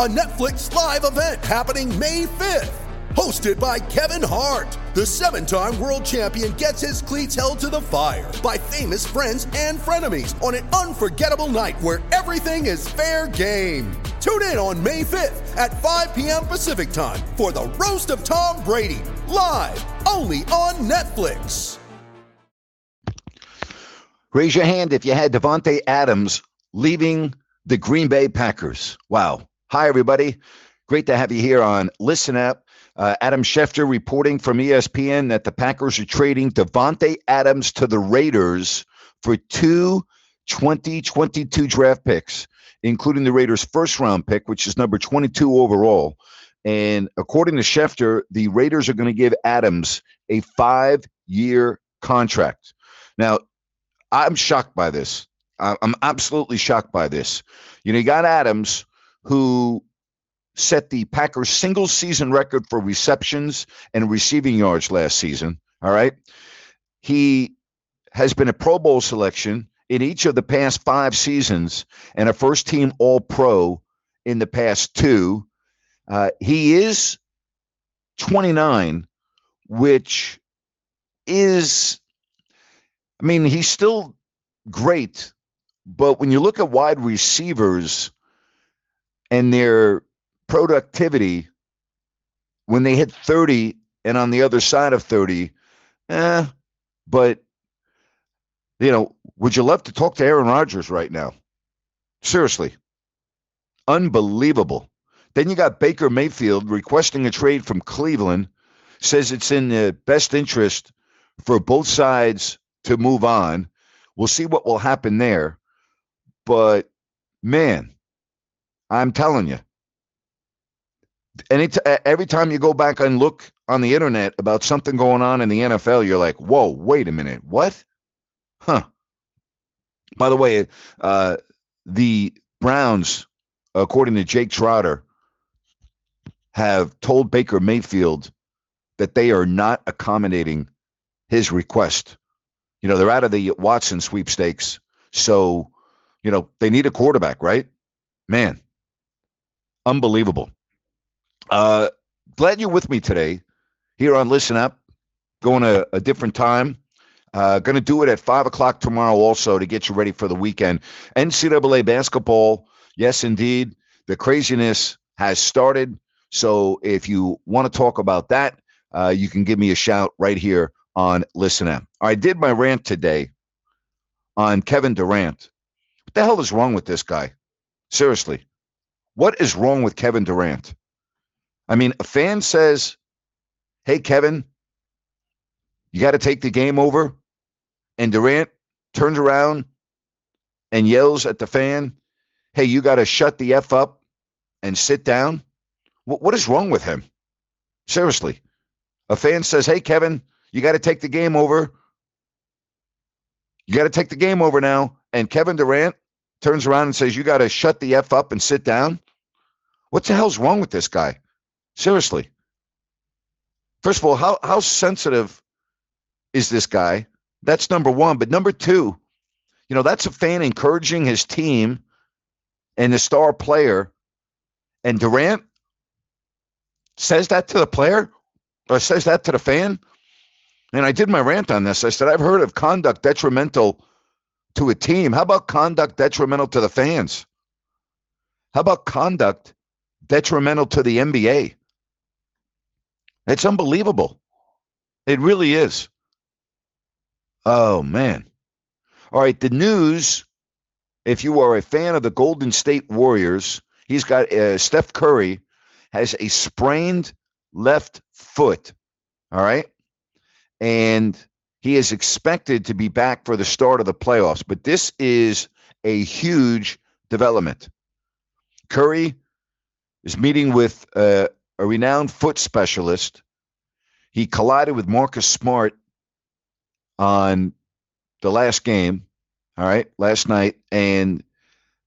a Netflix live event happening May 5th. Hosted by Kevin Hart, the seven time world champion gets his cleats held to the fire by famous friends and frenemies on an unforgettable night where everything is fair game. Tune in on May 5th at 5 p.m. Pacific time for the Roast of Tom Brady, live only on Netflix. Raise your hand if you had Davante Adams leaving the Green Bay Packers. Wow. Hi, everybody. Great to have you here on Listen Up. Uh, Adam Schefter reporting from ESPN that the Packers are trading Davante Adams to the Raiders for two 2022 draft picks, including the Raiders' first round pick, which is number 22 overall. And according to Schefter, the Raiders are going to give Adams a five year contract. Now, I'm shocked by this. I'm absolutely shocked by this. You know, you got Adams, who set the Packers single season record for receptions and receiving yards last season. All right. He has been a Pro Bowl selection in each of the past five seasons and a first team All Pro in the past two. Uh, he is 29, which is, I mean, he's still great, but when you look at wide receivers and their productivity when they hit 30 and on the other side of 30, eh, but you know, would you love to talk to Aaron Rodgers right now? Seriously. Unbelievable. Then you got Baker Mayfield requesting a trade from Cleveland, says it's in the best interest for both sides to move on. We'll see what will happen there. But man, I'm telling you, any t- every time you go back and look on the internet about something going on in the NFL, you're like, whoa, wait a minute, what? Huh. By the way, uh, the Browns, according to Jake Trotter, have told Baker Mayfield that they are not accommodating his request. You know, they're out of the Watson sweepstakes. So, you know, they need a quarterback, right? Man, unbelievable. Uh, glad you're with me today here on Listen Up, going a, a different time. Uh, going to do it at five o'clock tomorrow also to get you ready for the weekend. NCAA basketball, yes, indeed. The craziness has started. So if you want to talk about that, uh, you can give me a shout right here on Listen Up. I did my rant today on Kevin Durant. What the hell is wrong with this guy? Seriously. What is wrong with Kevin Durant? I mean, a fan says, Hey, Kevin, you got to take the game over. And Durant turns around and yells at the fan, Hey, you got to shut the F up and sit down. What, what is wrong with him? Seriously. A fan says, Hey, Kevin, you got to take the game over. You got to take the game over now. And Kevin Durant turns around and says, You got to shut the F up and sit down. What the hell's wrong with this guy? Seriously. First of all, how, how sensitive is this guy? That's number one. But number two, you know, that's a fan encouraging his team and the star player. And Durant says that to the player or says that to the fan. And I did my rant on this. I said, I've heard of conduct detrimental to a team. How about conduct detrimental to the fans? How about conduct detrimental to the NBA? It's unbelievable. It really is. Oh, man. All right. The news, if you are a fan of the Golden State Warriors, he's got uh, Steph Curry has a sprained left foot. All right. And he is expected to be back for the start of the playoffs. But this is a huge development. Curry is meeting with a renowned foot specialist. He collided with Marcus Smart on the last game, all right, last night, and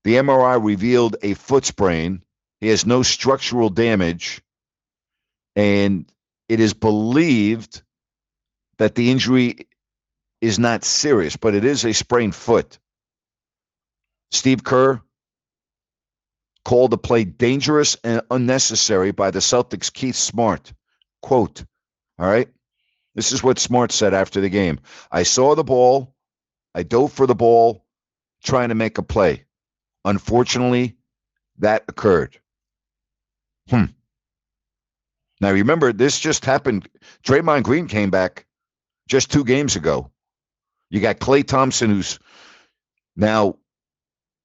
the MRI revealed a foot sprain. He has no structural damage, and it is believed that the injury is not serious, but it is a sprained foot. Steve Kerr called the play dangerous and unnecessary by the Celtics' Keith Smart. Quote, all right. This is what Smart said after the game. I saw the ball. I dove for the ball, trying to make a play. Unfortunately, that occurred. Hmm. Now remember, this just happened. Draymond Green came back just two games ago. You got Klay Thompson, who's now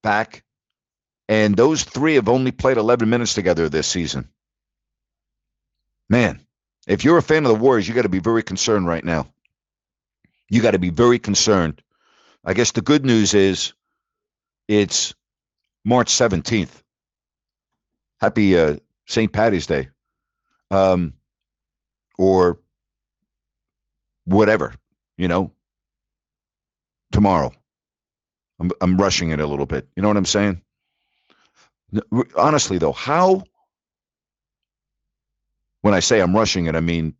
back, and those three have only played 11 minutes together this season. Man, if you're a fan of the Warriors, you got to be very concerned right now. You got to be very concerned. I guess the good news is it's March 17th. Happy uh, St. Patty's Day. Um, or whatever, you know, tomorrow. I'm, I'm rushing it a little bit. You know what I'm saying? Honestly, though, how, when I say I'm rushing it, I mean,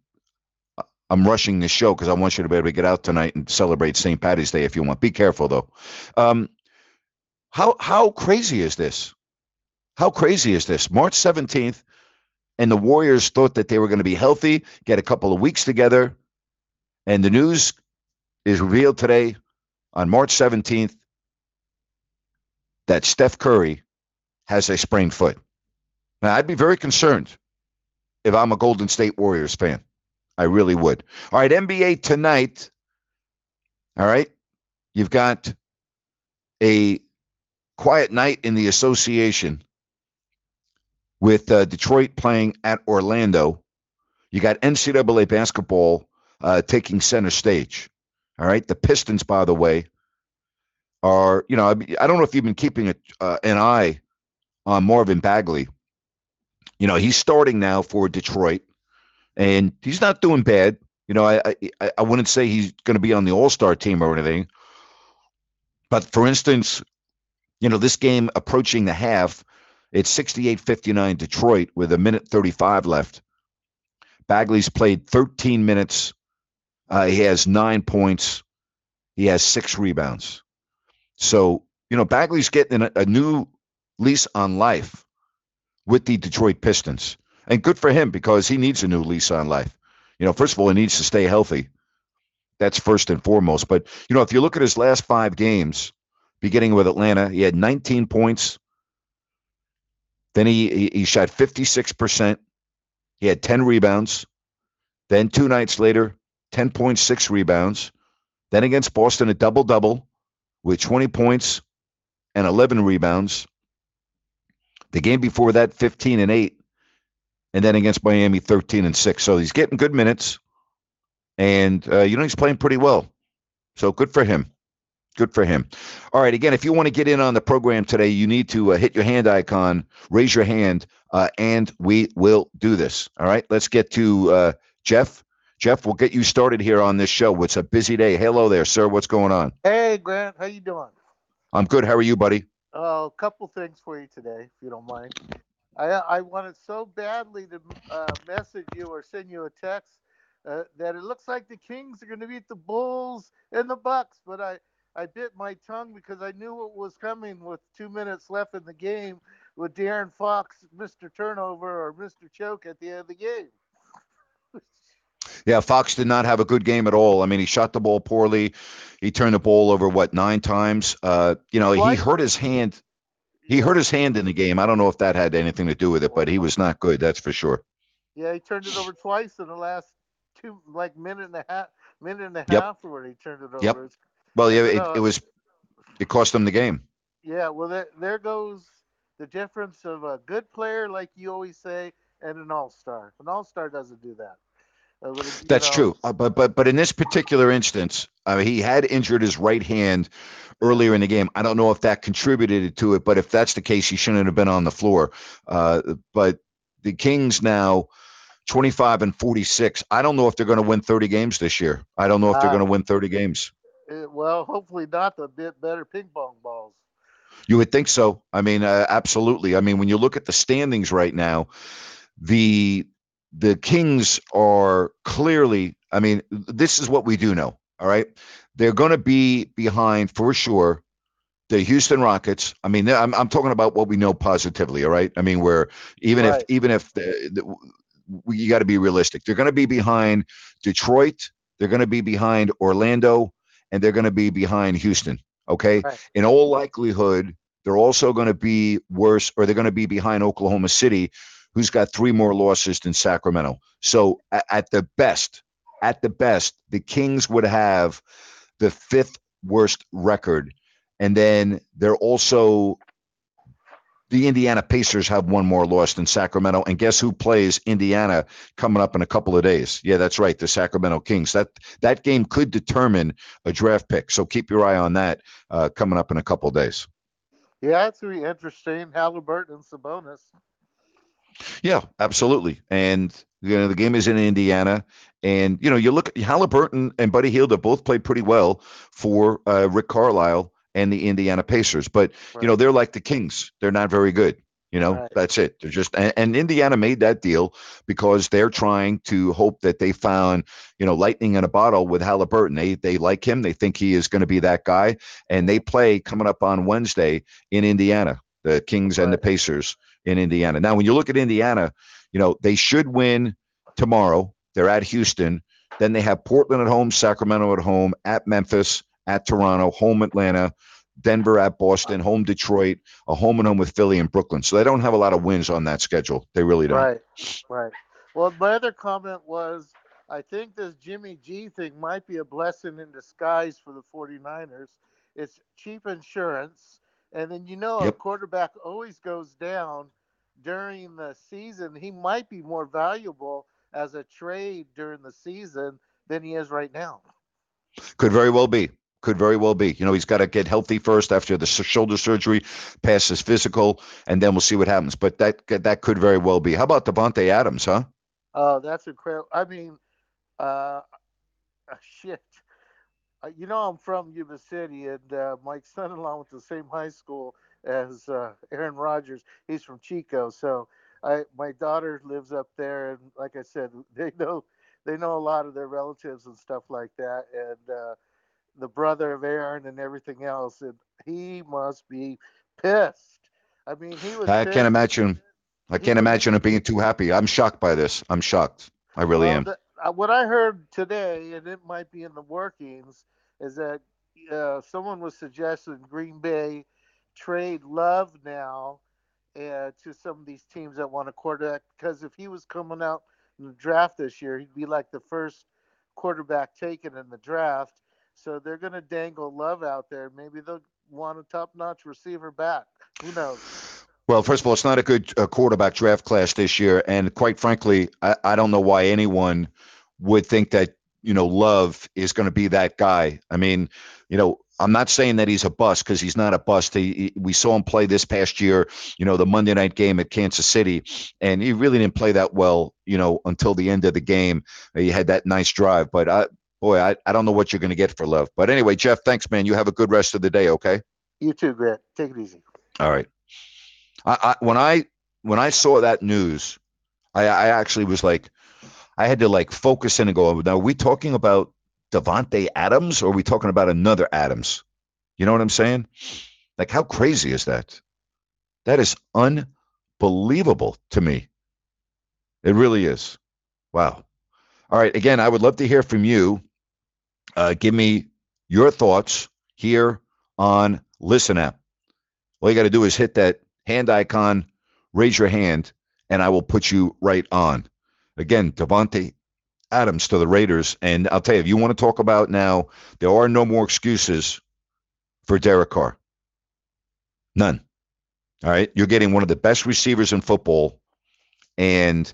I'm rushing the show because I want you to be able to get out tonight and celebrate St. Patty's Day if you want. Be careful, though. Um, how how crazy is this? How crazy is this? March 17th, and the Warriors thought that they were going to be healthy, get a couple of weeks together, and the news is revealed today on March 17th that Steph Curry has a sprained foot. Now, I'd be very concerned if I'm a Golden State Warriors fan. I really would. All right, NBA tonight. All right. You've got a quiet night in the association with uh, Detroit playing at Orlando. You got NCAA basketball uh, taking center stage. All right. The Pistons, by the way, are, you know, I, I don't know if you've been keeping a, uh, an eye on Marvin Bagley. You know, he's starting now for Detroit, and he's not doing bad. You know, I I, I wouldn't say he's going to be on the All Star team or anything. But for instance, you know, this game approaching the half, it's 68 59 Detroit with a minute 35 left. Bagley's played 13 minutes. Uh, he has nine points. He has six rebounds. So, you know, Bagley's getting a, a new lease on life with the Detroit Pistons. And good for him because he needs a new lease on life. You know, first of all, he needs to stay healthy. That's first and foremost. But, you know, if you look at his last five games, beginning with Atlanta, he had 19 points. Then he, he, he shot 56%. He had 10 rebounds. Then two nights later, 10.6 rebounds. Then against Boston, a double double with 20 points and 11 rebounds. The game before that, 15 and 8. And then against Miami, 13 and 6. So he's getting good minutes. And, uh, you know, he's playing pretty well. So good for him. Good for him. All right. Again, if you want to get in on the program today, you need to uh, hit your hand icon, raise your hand, uh, and we will do this. All right. Let's get to uh, Jeff. Jeff, we'll get you started here on this show. It's a busy day. Hello there, sir. What's going on? Hey, Grant. How you doing? I'm good. How are you, buddy? A uh, couple things for you today, if you don't mind. I I wanted so badly to uh, message you or send you a text uh, that it looks like the Kings are going to beat the Bulls and the Bucks, but I I bit my tongue because I knew what was coming with two minutes left in the game with De'Aaron Fox, Mr. Turnover or Mr. Choke at the end of the game. Yeah, Fox did not have a good game at all. I mean, he shot the ball poorly. He turned the ball over what nine times. Uh, you know, he hurt his hand. He hurt his hand in the game. I don't know if that had anything to do with it, but he was not good. That's for sure. Yeah, he turned it over twice in the last two, like minute and a half, minute and a Yep. half, where he turned it over. Yep. Well, yeah, it, it was. It cost them the game. Yeah, well, there, there goes the difference of a good player, like you always say, and an all star. An all star doesn't do that. Uh, but, That's know, true. Uh, but but but in this particular instance, uh, he had injured his right hand earlier in the game. I don't know if that contributed to it, but if that's the case, he shouldn't have been on the floor. Uh, but the Kings now. 25 and 46. I don't know if they're going to win 30 games this year. I don't know if they're Ah. going to win 30 games. uh, well, hopefully not the bit better ping pong balls. You would think so. I mean, uh, absolutely. I mean, when you look at the standings right now, the the Kings are clearly. I mean, this is what we do know. All right, they're going to be behind for sure. The Houston Rockets. I mean, I'm I'm talking about what we know positively. All right. I mean, where even if, even if the, the, we, you got to be realistic, they're going to be behind Detroit. They're going to be behind Orlando, and they're going to be behind Houston. Okay. Right. In all likelihood, they're also going to be worse, or they're going to be behind Oklahoma City, who's got three more losses than Sacramento. So a- at the best, at the best, the Kings would have the fifth worst record. And then they're also the Indiana Pacers have one more loss than Sacramento. And guess who plays Indiana coming up in a couple of days? Yeah, that's right, the Sacramento Kings. That that game could determine a draft pick. So keep your eye on that uh, coming up in a couple of days. Yeah, it's gonna be interesting. Halliburton and Sabonis. Yeah, absolutely. And you know the game is in Indiana, and you know you look at Halliburton and Buddy Hield have both played pretty well for uh, Rick Carlisle and the Indiana Pacers, but you know they're like the Kings; they're not very good. You know, Right. that's it. They're just and, and Indiana made that deal because they're trying to hope that they found you know lightning in a bottle with Halliburton. They they like him. They think he is going to be that guy, and they play coming up on Wednesday in Indiana. The Kings and the Right. Pacers in Indiana. Now, when you look at Indiana, you know, they should win tomorrow. They're at Houston. Then they have Portland at home, Sacramento at home, at Memphis, at Toronto, home Atlanta, Denver at Boston, home Detroit, a home and home with Philly and Brooklyn. So they don't have a lot of wins on that schedule. They really don't. Right, right. Well, my other comment was I think this Jimmy G thing might be a blessing in disguise for the 49ers. It's cheap insurance. And then, you know, a quarterback always goes down during the season. He might be more valuable as a trade during the season than he is right now. Could very well be. Could very well be. You know, he's got to get healthy first after the shoulder surgery, pass his physical, and then we'll see what happens. But that that could very well be. How about Davante Adams, huh? Oh, that's incredible. I mean, uh, shit. Uh, you know, I'm from Yuba City, and uh, my son-in-law went to the same high school as uh, Aaron Rodgers. He's from Chico, so I my daughter lives up there, and like I said, they know they know a lot of their relatives and stuff like that, and uh, the brother of Aaron and everything else, and he must be pissed. I mean, he was. I pissed. can't imagine. I can't imagine him being too happy. I'm shocked by this. I'm shocked. I really Well, am. the- what I heard today, and it might be in the workings, is that uh, someone was suggesting Green Bay trade Love now uh, to some of these teams that want a quarterback. Because if he was coming out in the draft this year, he'd be like the first quarterback taken in the draft. So they're going to dangle Love out there. Maybe they'll want a top-notch receiver back. Who knows? Well, first of all, it's not a good uh, quarterback draft class this year, and quite frankly, I, I don't know why anyone would think that you know Love is going to be that guy. I mean, you know, I'm not saying that he's a bust because he's not a bust. He, he- we saw him play this past year, you know, the Monday night game at Kansas City, and he really didn't play that well, you know, until the end of the game. He had that nice drive, but I, boy, I, I don't know what you're going to get for Love. But anyway, Jeff, thanks, man. You have a good rest of the day. Okay. You too, Grant. Take it easy. All right. I, I when I when I saw that news, I, I actually was like, I had to like focus in and go. Now, are we talking about Davante Adams, or are we talking about another Adams? You know what I'm saying? Like, how crazy is that? That is unbelievable to me. It really is. Wow. All right. Again, I would love to hear from you. Uh, give me your thoughts here on Listen App. All you got to do is hit that hand icon, raise your hand, and I will put you right on. Again, Davante Adams to the Raiders. And I'll tell you, if you want to talk about now, there are no more excuses for Derek Carr. None. All right. You're getting one of the best receivers in football, and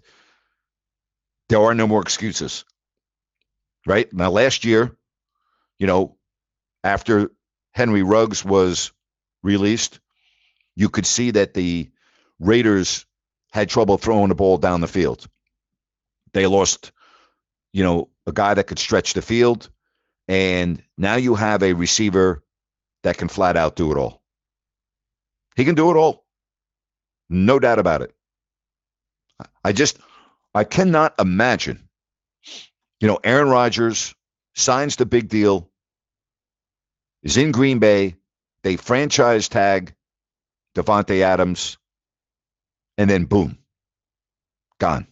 there are no more excuses. right? Now, last year, you know, after Henry Ruggs was released, you could see that the Raiders had trouble throwing the ball down the field. They lost, you know, a guy that could stretch the field, and now you have a receiver that can flat out do it all. He can do it all. No doubt about it. I just, I cannot imagine, you know, Aaron Rodgers signs the big deal, is in Green Bay, they franchise tag Davante Adams, and then boom, gone.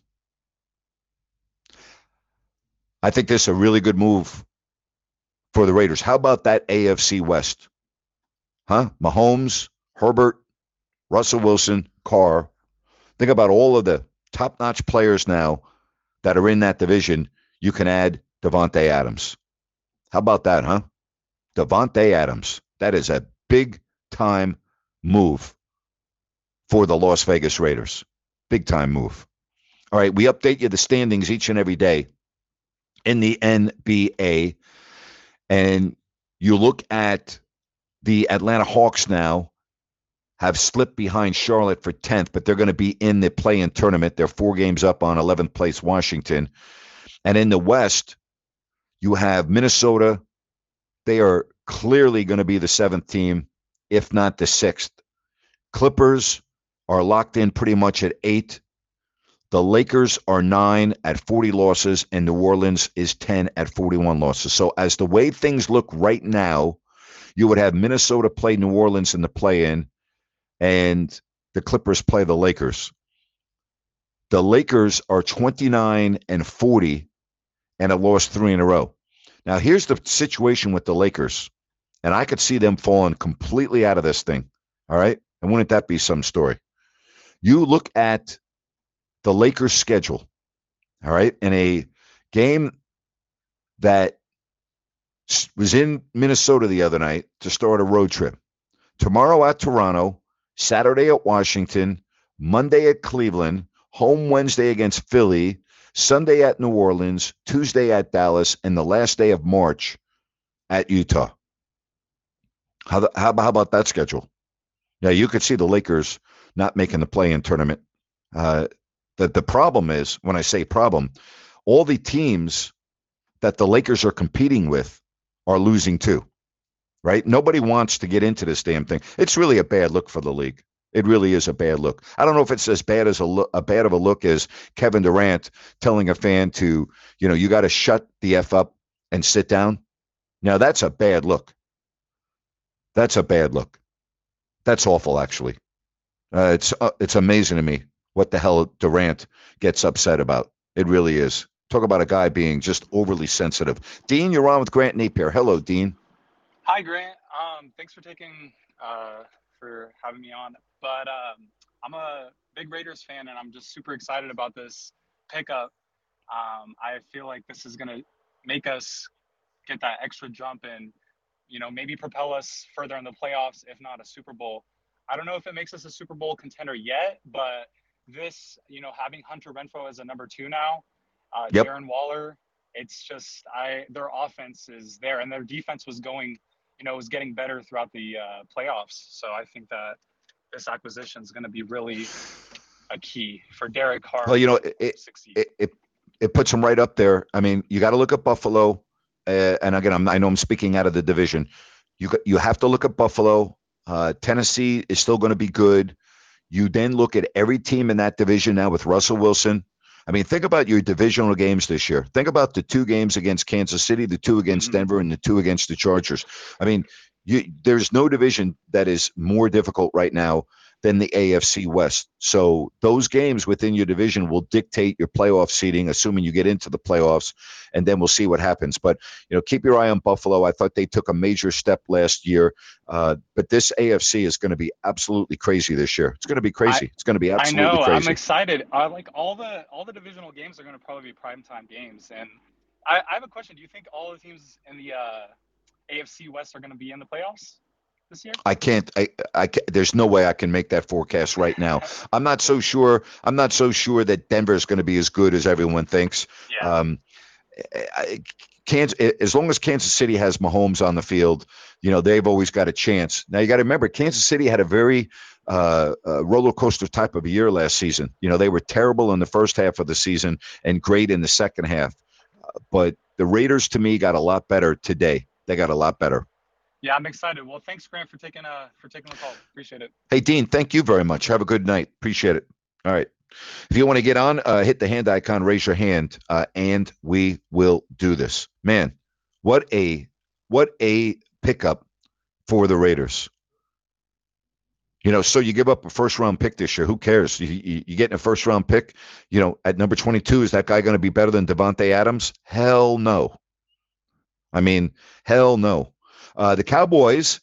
I think this is a really good move for the Raiders. How about that AFC West? Huh? Mahomes, Herbert, Russell Wilson, Carr. Think about all of the top notch players now that are in that division. You can add Davante Adams. How about that, huh? Davante Adams. That is a big time move for the Las Vegas Raiders. Big time move. All right, we update you the standings each and every day in the NBA. And you look at the Atlanta Hawks now have slipped behind Charlotte for 10th, but they're going to be in the play in tournament. They're four games up on 11th place Washington. And in the West, you have Minnesota. They are clearly going to be the seventh team, if not the sixth. Clippers are locked in pretty much at eight. The Lakers are nine at 40 losses, and New Orleans is 10 at 41 losses. So, as the way things look right now, you would have Minnesota play New Orleans in the play in, and the Clippers play the Lakers. The Lakers are 29 and 40 and have lost three in a row. Now, here's the situation with the Lakers, and I could see them falling completely out of this thing. All right. And wouldn't that be some story? You look at the Lakers' schedule, all right, in a game that was in Minnesota the other night to start a road trip. Tomorrow at Toronto, Saturday at Washington, Monday at Cleveland, home Wednesday against Philly, Sunday at New Orleans, Tuesday at Dallas, and the last day of March at Utah. How, the, how, how about that schedule? Yeah, you could see the Lakers not making the play in tournament. Uh, the, the problem is, when I say problem, all the teams that the Lakers are competing with are losing too, right? Nobody wants to get into this damn thing. It's really a bad look for the league. It really is a bad look. I don't know if it's as bad as a, a bad of a look as Kevin Durant telling a fan to, you know, you got to shut the f up and sit down. Now that's a bad look. That's a bad look. That's awful, actually. Uh, it's uh, it's amazing to me what the hell Durant gets upset about. It really is. Talk about a guy being just overly sensitive. Dean, you're on with Grant Napear. Hello, Dean. Hi, Grant. Um, thanks for taking uh, for having me on. But um, I'm a big Raiders fan, and I'm just super excited about this pickup. Um, I feel like this is to make us get that extra jump and, you know, maybe propel us further in the playoffs, if not a Super Bowl. I don't know if it makes us a Super Bowl contender yet, but this, you know, having Hunter Renfrow as a number two now, uh, Yep. Darren Waller, it's just I their offense is there and their defense was going, you know, was getting better throughout the uh, playoffs. So I think that this acquisition is going to be really a key for Derek Carr. Well, you know, it, it it it puts them right up there. I mean, you got to look at Buffalo, uh, and again, I'm, I know I'm speaking out of the division. You you have to look at Buffalo. Uh, Tennessee is still going to be good. You then look at every team in that division now with Russell Wilson. I mean, think about your divisional games this year. Think about the two games against Kansas City, the two against Mhm. Denver, and the two against the Chargers. I mean, you, there's no division that is more difficult right now than the AFC West. So those games within your division will dictate your playoff seeding, assuming you get into the playoffs, and then we'll see what happens. But you know, keep your eye on Buffalo. I thought they took a major step last year, uh, but this AFC is going to be absolutely crazy this year. It's going to be crazy. it's going to be absolutely crazy. I know. Crazy. I'm excited. I like all the all the divisional games are going to probably be primetime games. And I, I have a question. Do you think all the teams in the uh, AFC West are going to be in the playoffs this year? I can't. I, I. There's no way I can make that forecast right now. I'm not so sure. I'm not so sure that Denver is going to be as good as everyone thinks. Yeah. Um, I, Kansas, as long as Kansas City has Mahomes on the field, you know they've always got a chance. Now you got to remember, Kansas City had a very uh, uh, roller coaster type of a year last season. You know they were terrible in the first half of the season and great in the second half. Uh, but the Raiders, to me, got a lot better today. They got a lot better. Yeah, I'm excited. Well, thanks, Grant, for taking uh for taking the call. Appreciate it. Hey, Dean, thank you very much. Have a good night. Appreciate it. All right. If you want to get on, uh, hit the hand icon, raise your hand, uh, and we will do this. Man, what a what a pickup for the Raiders. You know, so you give up a first round pick this year. Who cares? You, you, you getting a first round pick. You know, at number 22, is that guy going to be better than Davante Adams? Hell no. I mean, hell no. Uh, the Cowboys,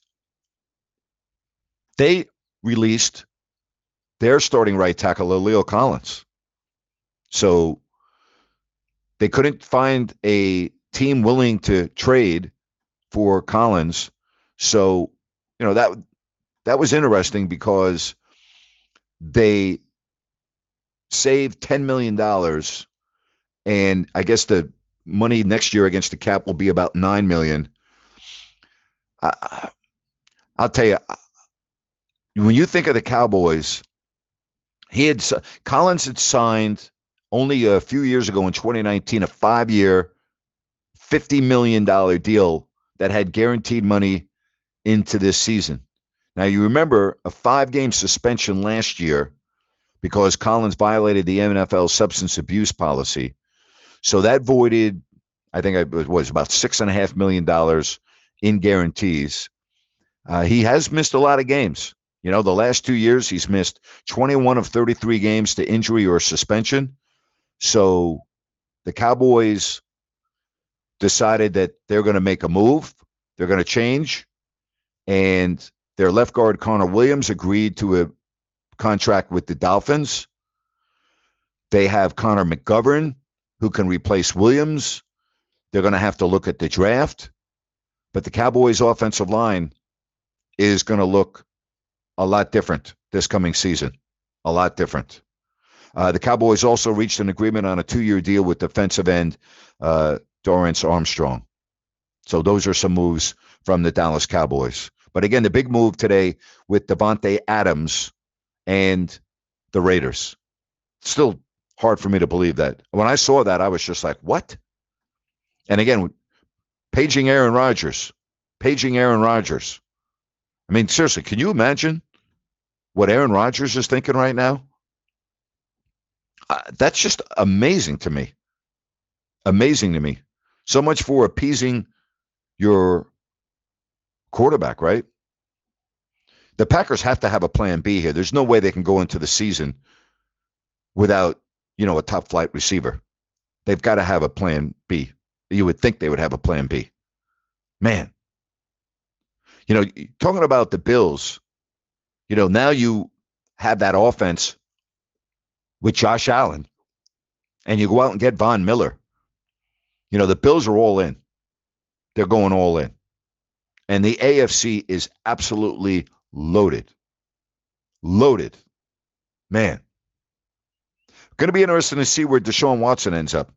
they released their starting right tackle, La'el Collins. So they couldn't find a team willing to trade for Collins. So, you know, that that was interesting because they saved $10 million and I guess the money next year against the cap will be about 9 million. I, I'll tell you when you think of the Cowboys, he had Collins had signed only a few years ago in 2019 a 5-year 50 million dollar deal that had guaranteed money into this season. Now, you remember a five game suspension last year because Collins violated the NFL substance abuse policy. So that voided, I think it was about six and a half million dollars in guarantees. Uh, he has missed a lot of games. You know, the last two years, he's missed 21 of 33 games to injury or suspension. So the Cowboys decided that they're going to make a move, they're going to change. And their left guard, Connor Williams, agreed to a contract with the Dolphins. They have Connor McGovern, who can replace Williams. They're going to have to look at the draft. But the Cowboys' offensive line is going to look a lot different this coming season. A lot different. Uh, the Cowboys also reached an agreement on a two year deal with defensive end uh, Dorance Armstrong. So those are some moves from the Dallas Cowboys. But again, the big move today with Davante Adams and the Raiders. Still hard for me to believe that. When I saw that, I was just like, what? And again, paging Aaron Rodgers, paging Aaron Rodgers. I mean, seriously, can you imagine what Aaron Rodgers is thinking right now? Uh, that's just amazing to me. Amazing to me. So much for appeasing your quarterback, right? The Packers have to have a plan B here. There's no way they can go into the season without, you know, a top flight receiver. They've got to have a plan B. You would think they would have a plan B. Man. You know, talking about the Bills, you know, now you have that offense with Josh Allen and you go out and get Von Miller. You know, the Bills are all in. They're going all in. And the AFC is absolutely loaded. Loaded. Man. Going to be interesting to see where Deshaun Watson ends up.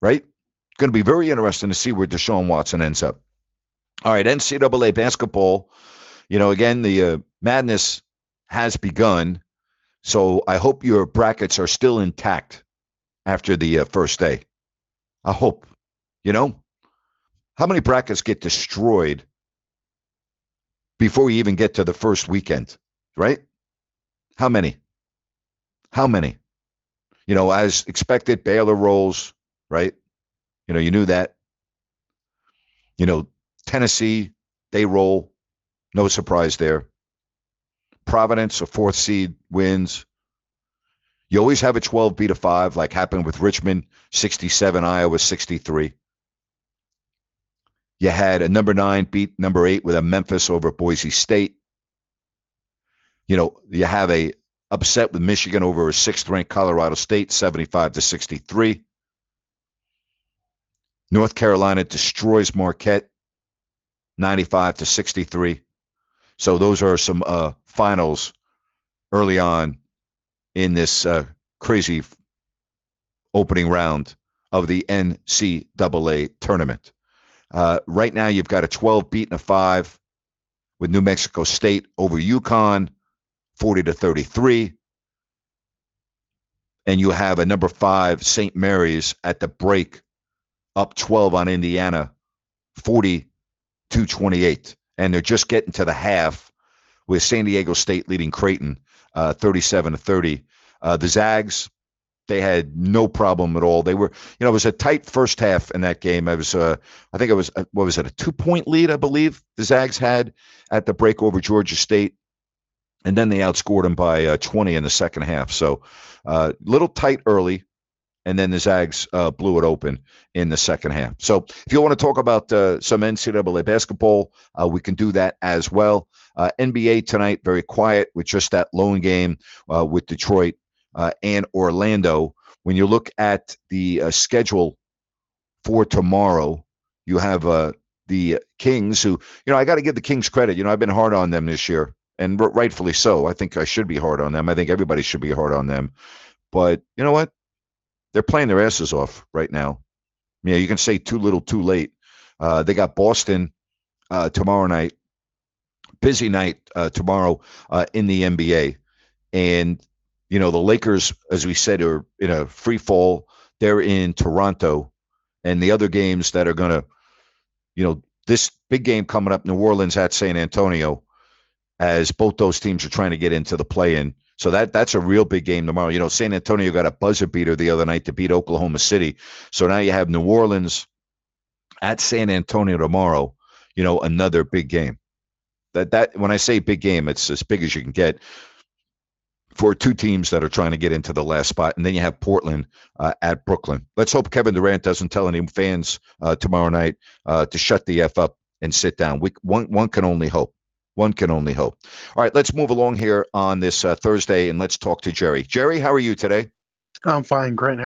Right? Going to be very interesting to see where Deshaun Watson ends up. All right, NCAA basketball. You know, again, the uh, madness has begun. So I hope your brackets are still intact after the uh, first day. I hope. You know, how many brackets get destroyed before we even get to the first weekend, right? How many? How many? You know, as expected, Baylor rolls, right? You know, you knew that. You know, Tennessee, they roll. No surprise there. Providence, a fourth seed, wins. You always have a 12 beat a 5, like happened with Richmond, 67, Iowa, 63. You had a number nine beat number eight with a Memphis over Boise State. You know, you have a upset with Michigan over a sixth ranked Colorado State, 75 to 63. North Carolina destroys Marquette, 95 to 63. So those are some uh, finals early on in this uh, crazy opening round of the NCAA tournament. Uh, right now, you've got a 12 beating a five with New Mexico State over UConn, 40 to 33. And you have a number five, St. Mary's, at the break, up 12 on Indiana, 40 to 28. And they're just getting to the half with San Diego State leading Creighton, uh, 37 to 30. Uh, the Zags, they had no problem at all. They were, you know, it was a tight first half in that game. I was, uh, I think it was, uh, what was it, a two point lead, I believe the Zags had at the break over Georgia State. And then they outscored them by uh, 20 in the second half. So a little tight early. And then the Zags uh, blew it open in the second half. So if you want to talk about uh, some NCAA basketball, we can do that as well. NBA tonight, very quiet with just that lone game with Detroit uh, and Orlando. When you look at the uh, schedule for tomorrow, you have uh, the Kings, who, you know, I got to give the Kings credit. You know, I've been hard on them this year, and rightfully so. I think I should be hard on them. I think everybody should be hard on them. But you know what? They're playing their asses off right now. Yeah, you can say too little, too late. Uh, they got Boston uh, tomorrow night. Busy night uh, tomorrow uh, in the NBA, and you know, the Lakers, as we said, are in a free fall. They're in Toronto, and the other games that are to, you know, this big game coming up, New Orleans at San Antonio, as both those teams are trying to get into the play-in. So that that's a real big game tomorrow. You know, San Antonio got a buzzer beater the other night to beat Oklahoma City. So now you have New Orleans at San Antonio tomorrow. You know, another big game. That that when I say big game, it's as big as you can get for two teams that are trying to get into the last spot. And then you have Portland uh, at Brooklyn. Let's hope Kevin Durant doesn't tell any fans uh, tomorrow night uh, to shut the F up and sit down. We, one, one can only hope. One can only hope. All right, let's move along here on this uh, Thursday and let's talk to Jerry. Jerry, how are you today? I'm fine, Grant.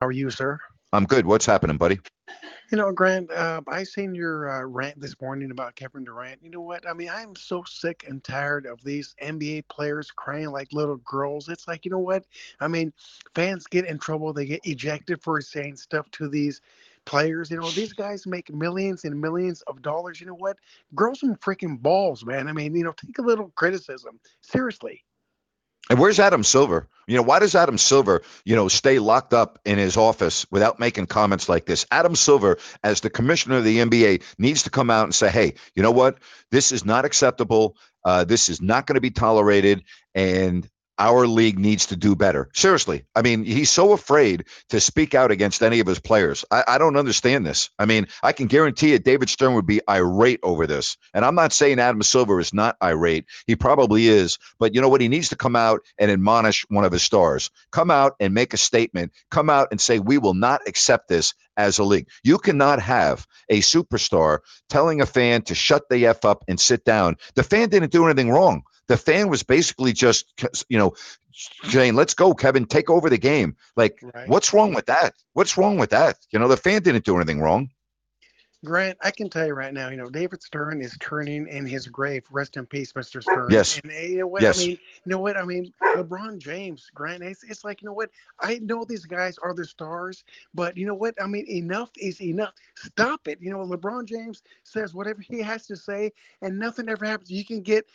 How are you, sir? I'm good. What's happening, buddy? You know, Grant, uh, I seen your uh, rant this morning about Kevin Durant. You know what? I mean, I'm so sick and tired of these NBA players crying like little girls. It's like, you know what? I mean, fans get in trouble. They get ejected for saying stuff to these players. You know, these guys make millions and millions of dollars. You know what? Grow some freaking balls, man. I mean, you know, take a little criticism. Seriously. And where's Adam Silver? You know, why does Adam Silver, you know, stay locked up in his office without making comments like this? Adam Silver, as the commissioner of the NBA, needs to come out and say, hey, you know what? This is not acceptable. Uh, this is not going to be tolerated. And our league needs to do better. Seriously. I mean, he's so afraid to speak out against any of his players. I, I, don't understand this. I mean, I can guarantee you David Stern would be irate over this. And I'm not saying Adam Silver is not irate. He probably is. But you know what? He needs to come out and admonish one of his stars. Come out and make a statement. Come out and say, we will not accept this as a league. You cannot have a superstar telling a fan to shut the F up and sit down. The fan didn't do anything wrong. The fan was basically just, you know, saying, let's go, Kevin, take over the game. Like, right. what's wrong with that? What's wrong with that? You know, the fan didn't do anything wrong. Grant, I can tell you right now, you know, David Stern is turning in his grave. Rest in peace, Mr. Stern. Yes. And you know what? Yes. I mean, you know what? I mean, LeBron James, Grant, it's, it's like, you know what? I know these guys are the stars, but you know what? I mean, enough is enough. Stop it. You know, LeBron James says whatever he has to say, and nothing ever happens. You can get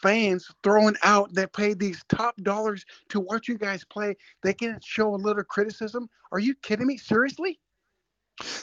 fans throwing out that pay these top dollars to watch you guys play, they can show a little criticism? Are you kidding me? Seriously?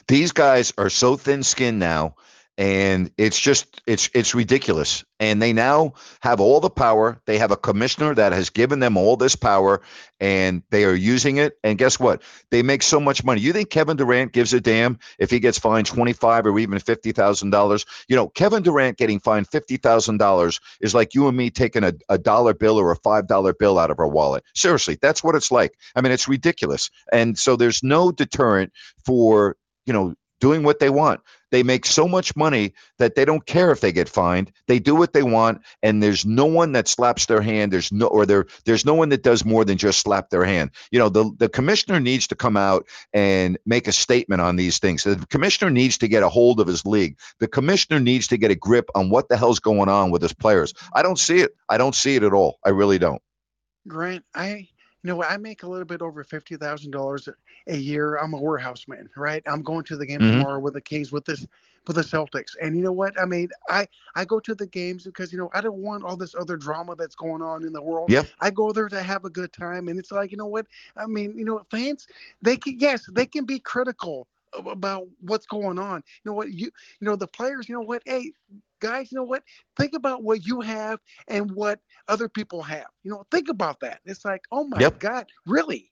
These guys are so thin-skinned now and it's just it's it's ridiculous. And they now have all the power. They have a commissioner that has given them all this power and they are using it. And guess what? They make so much money. You think kevin durant gives a damn if he gets fined 25 or even $50000 you know kevin durant getting fined $50000 is like you and me taking a, a dollar bill or a five dollar bill out of our wallet. Seriously that's what it's like. I mean it's ridiculous. And so there's no deterrent for you know doing what they want. They make so much money that they don't care if they get fined. They do what they want, and there's no one that slaps their hand. There's no or there there's no one that does more than just slap their hand. You know, the the commissioner needs to come out and make a statement on these things. The commissioner needs to get a hold of his league. The commissioner needs to get a grip on what the hell's going on with his players. I don't see it. I don't see it at all. I really don't. Grant, I you know, I make a little bit over fifty thousand dollars a year. I'm a warehouse man, right? I'm going to the game Mhm. tomorrow with the Kings with this with the Celtics. And you know what? I mean, I I go to the games because you know I don't want all this other drama that's going on in the world. Yep. I go there to have a good time, and it's like you know what? I mean, you know, fans they can yes they can be critical about what's going on. You know what? You you know the players. You know what? Hey. Guys, you know what? Think about what you have and what other people have. You know, think about that. It's like, oh my Yep. God, really?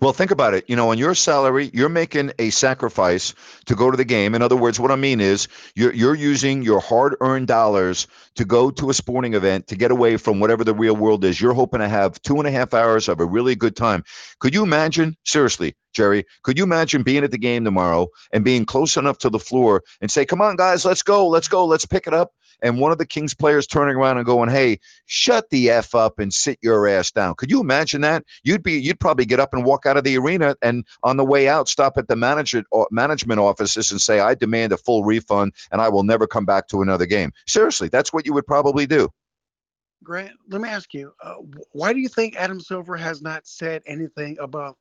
Well, think about it. You know, on your salary, you're making a sacrifice to go to the game. In other words, what I mean is you're you're using your hard-earned dollars to go to a sporting event to get away from whatever the real world is. You're hoping to have two and a half hours of a really good time. Could you imagine, seriously, Jerry, could you imagine being at the game tomorrow and being close enough to the floor and say, Come on, guys, let's go, let's go, let's pick it up? And one of the Kings players turning around and going, Hey, shut the F up and sit your ass down. Could you imagine that? You'd be you'd probably get up and walk out of the arena and on the way out stop at the manager or management offices and say, I demand a full refund and I will never come back to another game. Seriously, that's what you would probably do. Grant, let me ask you, uh, why do you think Adam Silver has not said anything about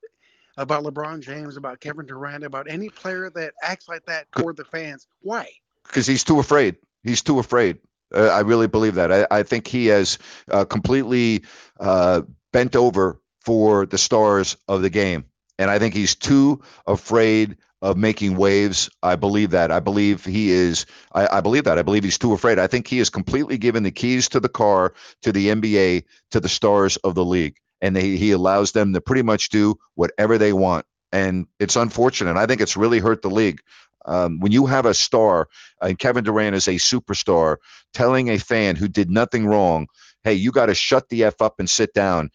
about LeBron James, about Kevin Durant, about any player that acts like that toward the fans? Why? because he's too afraid. He's too afraid. Uh, I really believe that. I, I think he has uh, completely uh, bent over for the stars of the game, and I think he's too afraid of making waves. I believe that. I believe he is. I, I believe that. I believe he's too afraid. I think he has completely given the keys to the car to the NBA to the stars of the league, and they, he allows them to pretty much do whatever they want. And it's unfortunate. I think it's really hurt the league. Um, when you have a star, and Kevin Durant is a superstar, telling a fan who did nothing wrong, "Hey, you got to shut the f up and sit down."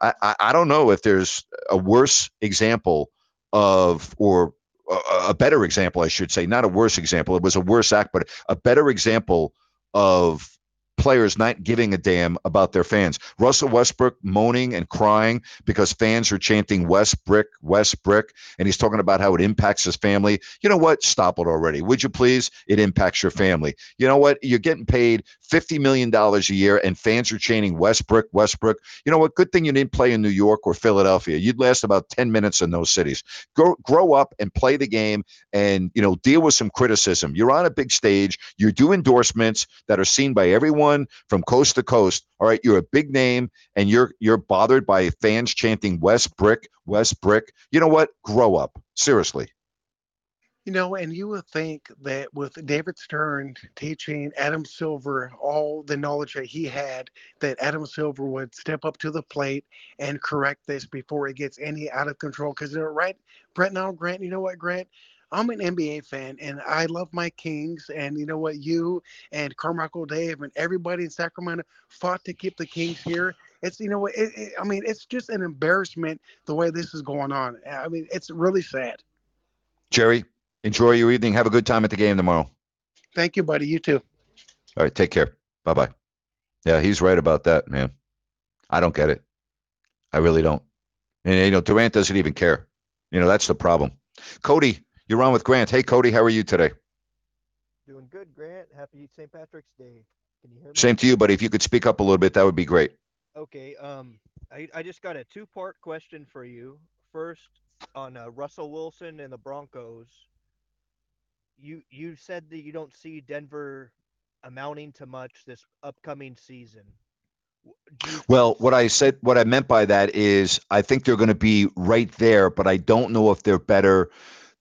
I, I, I don't know if there's a worse example of, or a, a better example, I should say, not a worse example. It was a worse act, but a better example of players not giving a damn about their fans. Russell Westbrook moaning and crying because fans are chanting West Brick, West Brick, and he's talking about how it impacts his family. You know what? Stop it already. Would you please? It impacts your family. You know what? You're getting paid $50 million a year and fans are chanting Westbrook, Westbrook. You know what? Good thing you didn't play in New York or Philadelphia. You'd last about 10 minutes in those cities. Grow, grow up and play the game and, you know, deal with some criticism. You're on a big stage. You do endorsements that are seen by everyone from coast to coast. All right, you're a big name and you're you're bothered by fans chanting West Brick, West Brick. You know what? Grow up. Seriously. You know, and you would think that with David Stern teaching Adam Silver all the knowledge that he had, that Adam Silver would step up to the plate and correct this before it gets any out of control. Because know, right, Brett now, Grant, you know what, Grant? I'm an NBA fan and I love my Kings. And you know what? You and Carmichael Dave and everybody in Sacramento fought to keep the Kings here. It's, you know what? It, it, I mean, it's just an embarrassment the way this is going on. I mean, it's really sad. Jerry, enjoy your evening. Have a good time at the game tomorrow. Thank you, buddy. You too. All right, take care. Bye bye. Yeah, he's right about that, man. I don't get it. I really don't. And you know, Durant doesn't even care. You know, that's the problem. Cody, you're on with Grant. Hey, Cody, how are you today? Doing good, Grant. Happy St. Patrick's Day. Can you hear me? Same to you, buddy. If you could speak up a little bit, that would be great. Okay. Um, I, I just got a two-part question for you. First, on uh, Russell Wilson and the Broncos. You you said that you don't see Denver amounting to much this upcoming season. Well, what I said, what I meant by that is, I think they're going to be right there, but I don't know if they're better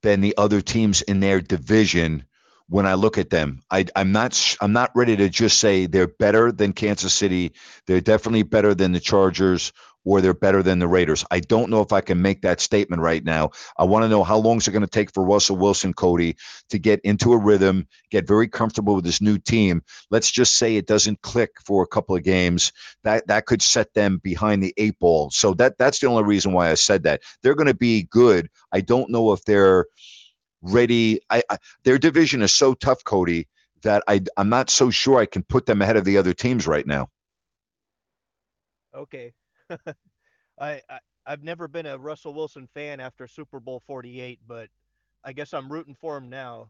than the other teams in their division. When I look at them, I, I'm not, I'm not ready to just say they're better than Kansas City. They're definitely better than the Chargers or they're better than the Raiders. I don't know if I can make that statement right now. I want to know how long is it going to take for Russell Wilson, Cody, to get into a rhythm, get very comfortable with this new team. Let's just say it doesn't click for a couple of games. That that could set them behind the eight ball. So that that's the only reason why I said that. They're going to be good. I don't know if they're ready. I, I their division is so tough, Cody, that I I'm not so sure I can put them ahead of the other teams right now. Okay. I, I I've never been a Russell Wilson fan after Super Bowl 48, but I guess I'm rooting for him now.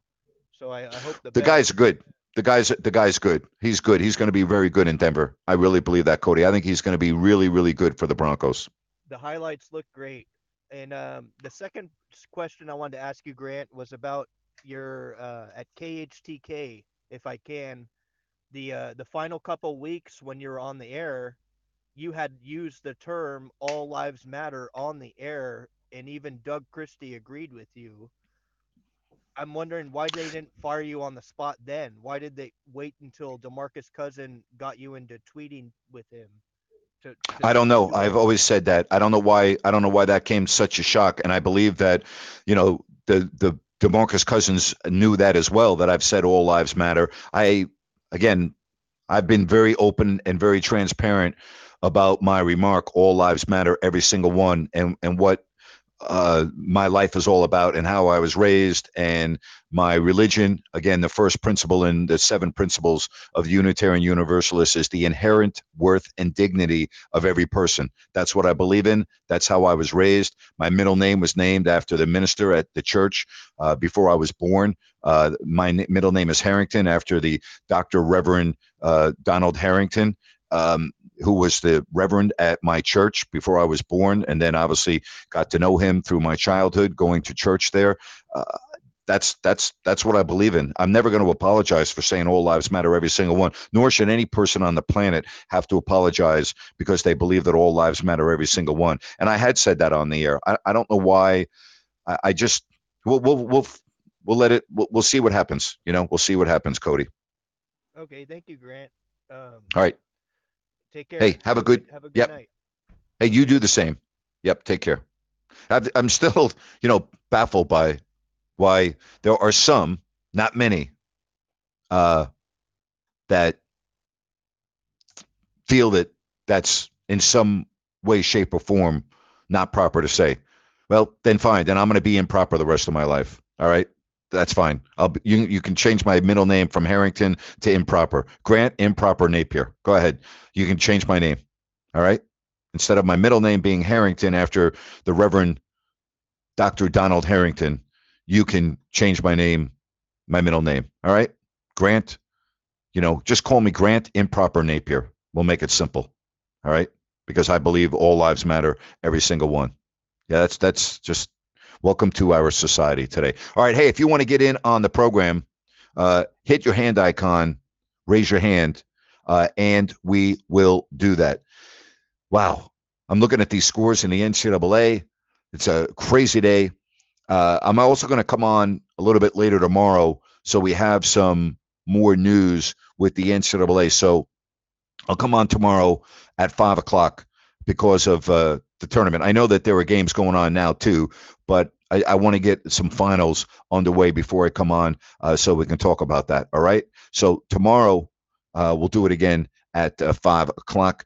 So I, I hope the The guy's good. The guy's the guy's good. He's good. He's going to be very good in Denver. I really believe that, Cody. I think he's going to be really really good for the Broncos. the highlights look great. And um, the second question I wanted to ask you, Grant, was about your uh, at KHTK, if I can, the uh, the final couple weeks when you're on the air, you had used the term "all lives matter" on the air, and even Doug Christie agreed with you. I'm wondering why they didn't fire you on the spot then. Why did they wait until Demarcus Cousin got you into tweeting with him? To, to I don't know. I've all- always said that. I don't know why. I don't know why that came such a shock. And I believe that, you know, the the Demarcus Cousins knew that as well. That I've said all lives matter. I again, I've been very open and very transparent about my remark. All lives matter, every single one, and and what uh, my life is all about and how I was raised and my religion. Again, the first principle in the seven principles of Unitarian Universalists is the inherent worth and dignity of every person. That's what I believe in. That's how I was raised. My middle name was named after the minister at the church uh, before I was born. Uh, my n- middle name is Harrington after the Dr. Reverend uh, Donald Harrington. Um, who was the reverend at my church before I was born, and then obviously got to know him through my childhood, going to church there. Uh, that's that's that's what I believe in. I'm never going to apologize for saying all lives matter, every single one. Nor should any person on the planet have to apologize because they believe that all lives matter, every single one. And I had said that on the air. I, I don't know why. I, I just we'll we'll we'll we'll let it. We'll, we'll see what happens. You know, we'll see what happens, Cody. Okay, thank you, Grant. Um, All right. Take care. Hey, have a good. Have a good Yep. night. Hey, you do the same. Yep. Take care. I've, I'm still, you know, baffled by why there are some, not many, uh, that feel that that's in some way, shape, or form not proper to say. Well, then fine. Then I'm going to be improper the rest of my life. All right. That's fine. I'll be, you you can change my middle name from Harrington to improper. Grant improper Napear. Go ahead. You can change my name. All right. Instead of my middle name being Harrington after the Reverend Dr. Donald Harrington, you can change my name, my middle name. All right. Grant, you know, just call me Grant Improper Napear. We'll make it simple. All right. Because I believe all lives matter, every single one. Yeah, that's that's just welcome to our society today. All right. Hey, if you want to get in on the program, uh, hit your hand icon, raise your hand, uh, and we will do that. Wow. I'm looking at these scores in the NCAA. It's a crazy day. Uh, I'm also going to come on a little bit later tomorrow, so we have some more news with the NCAA. So I'll come on tomorrow at five o'clock because of uh, the tournament. I know that there are games going on now too, but I, I want to get some finals underway before I come on, uh, so we can talk about that. All right. So tomorrow uh, we'll do it again at uh, five o'clock.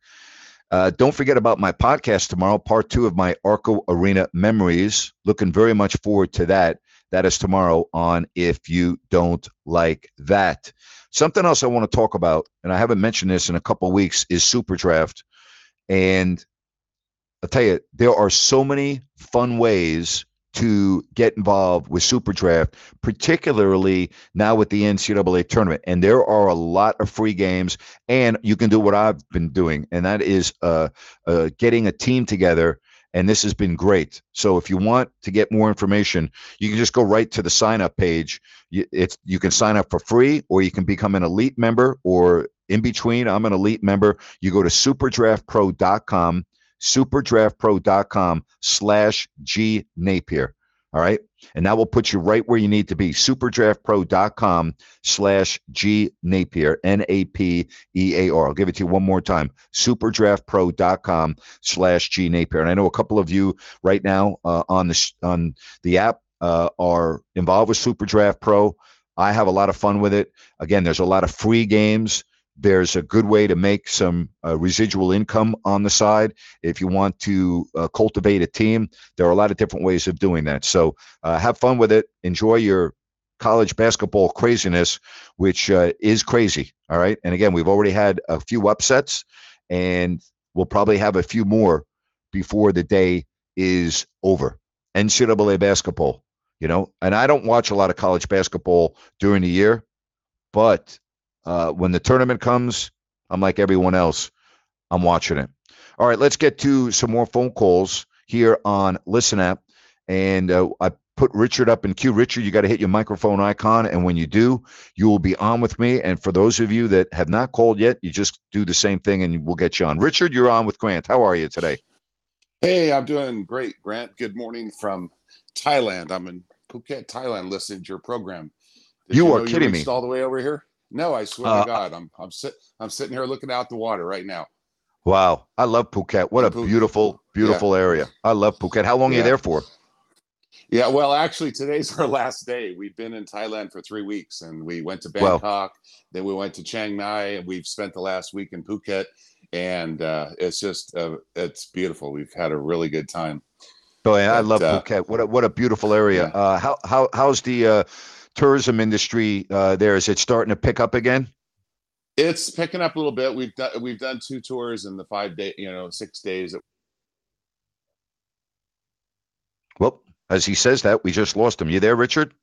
Uh, don't forget about my podcast tomorrow, part two of my Arco Arena memories. Looking very much forward to that. That is tomorrow on If You Don't Like That. Something else I want to talk about, and I haven't mentioned this in a couple weeks, is Super Draft. And I'll tell you, there are so many fun ways to get involved with Super Draft, particularly now with the NCAA tournament. And there are a lot of free games, and you can do what I've been doing, and that is uh, uh, getting a team together and this has been great. So if you want to get more information, you can just go right to the sign up page. You, it's you can sign up for free, or you can become an elite member, or in between. I'm an elite member. You go to superdraftpro.com, superdraftpro.com slash G Napear. All right. And that will put you right where you need to be. Superdraftpro.com slash G Napear, N A P E A R. I'll give it to you one more time. Superdraftpro.com slash G Napear. And I know a couple of you right now uh, on the on the app uh, are involved with Superdraft Pro. I have a lot of fun with it. Again, there's a lot of free games. There's a good way to make some uh, residual income on the side. If you want to uh, cultivate a team, there are a lot of different ways of doing that. So uh, have fun with it. Enjoy your college basketball craziness, which uh, is crazy. All right. And again, we've already had a few upsets, and we'll probably have a few more before the day is over. NCAA basketball, you know, and I don't watch a lot of college basketball during the year, but uh, when the tournament comes, I'm like everyone else. I'm watching it. All right, let's get to some more phone calls here on Listen App. And uh, I put Richard up in queue. Richard, you got to hit your microphone icon. And when you do, you will be on with me. And for those of you that have not called yet, you just do the same thing and we'll get you on. Richard, you're on with Grant. How are you today? Hey, I'm doing great, Grant. Good morning from Thailand. I'm in Phuket, Thailand, listening to your program. Did you, you are kidding me. All the way over here? No, I swear Uh, to God, I'm I'm sit I'm sitting here looking out the water right now. Wow. I love Phuket. What a beautiful, beautiful area. I love Phuket. How long are you there for? Yeah, well, actually, today's our last day. We've been in Thailand for three weeks, and we went to Wow. Bangkok, then we went to Chiang Mai, and we've spent the last week in Phuket, and uh, it's just uh, it's beautiful. We've had a really good time. Oh, yeah, I love uh, Phuket. What a what a beautiful area. Uh, how how how's the uh, tourism industry uh, there? Is it starting to pick up again? It's picking up a little bit. We've done we've done two tours in the five day, you know, six days. Well, as he says that, we just lost him. You there, Richard?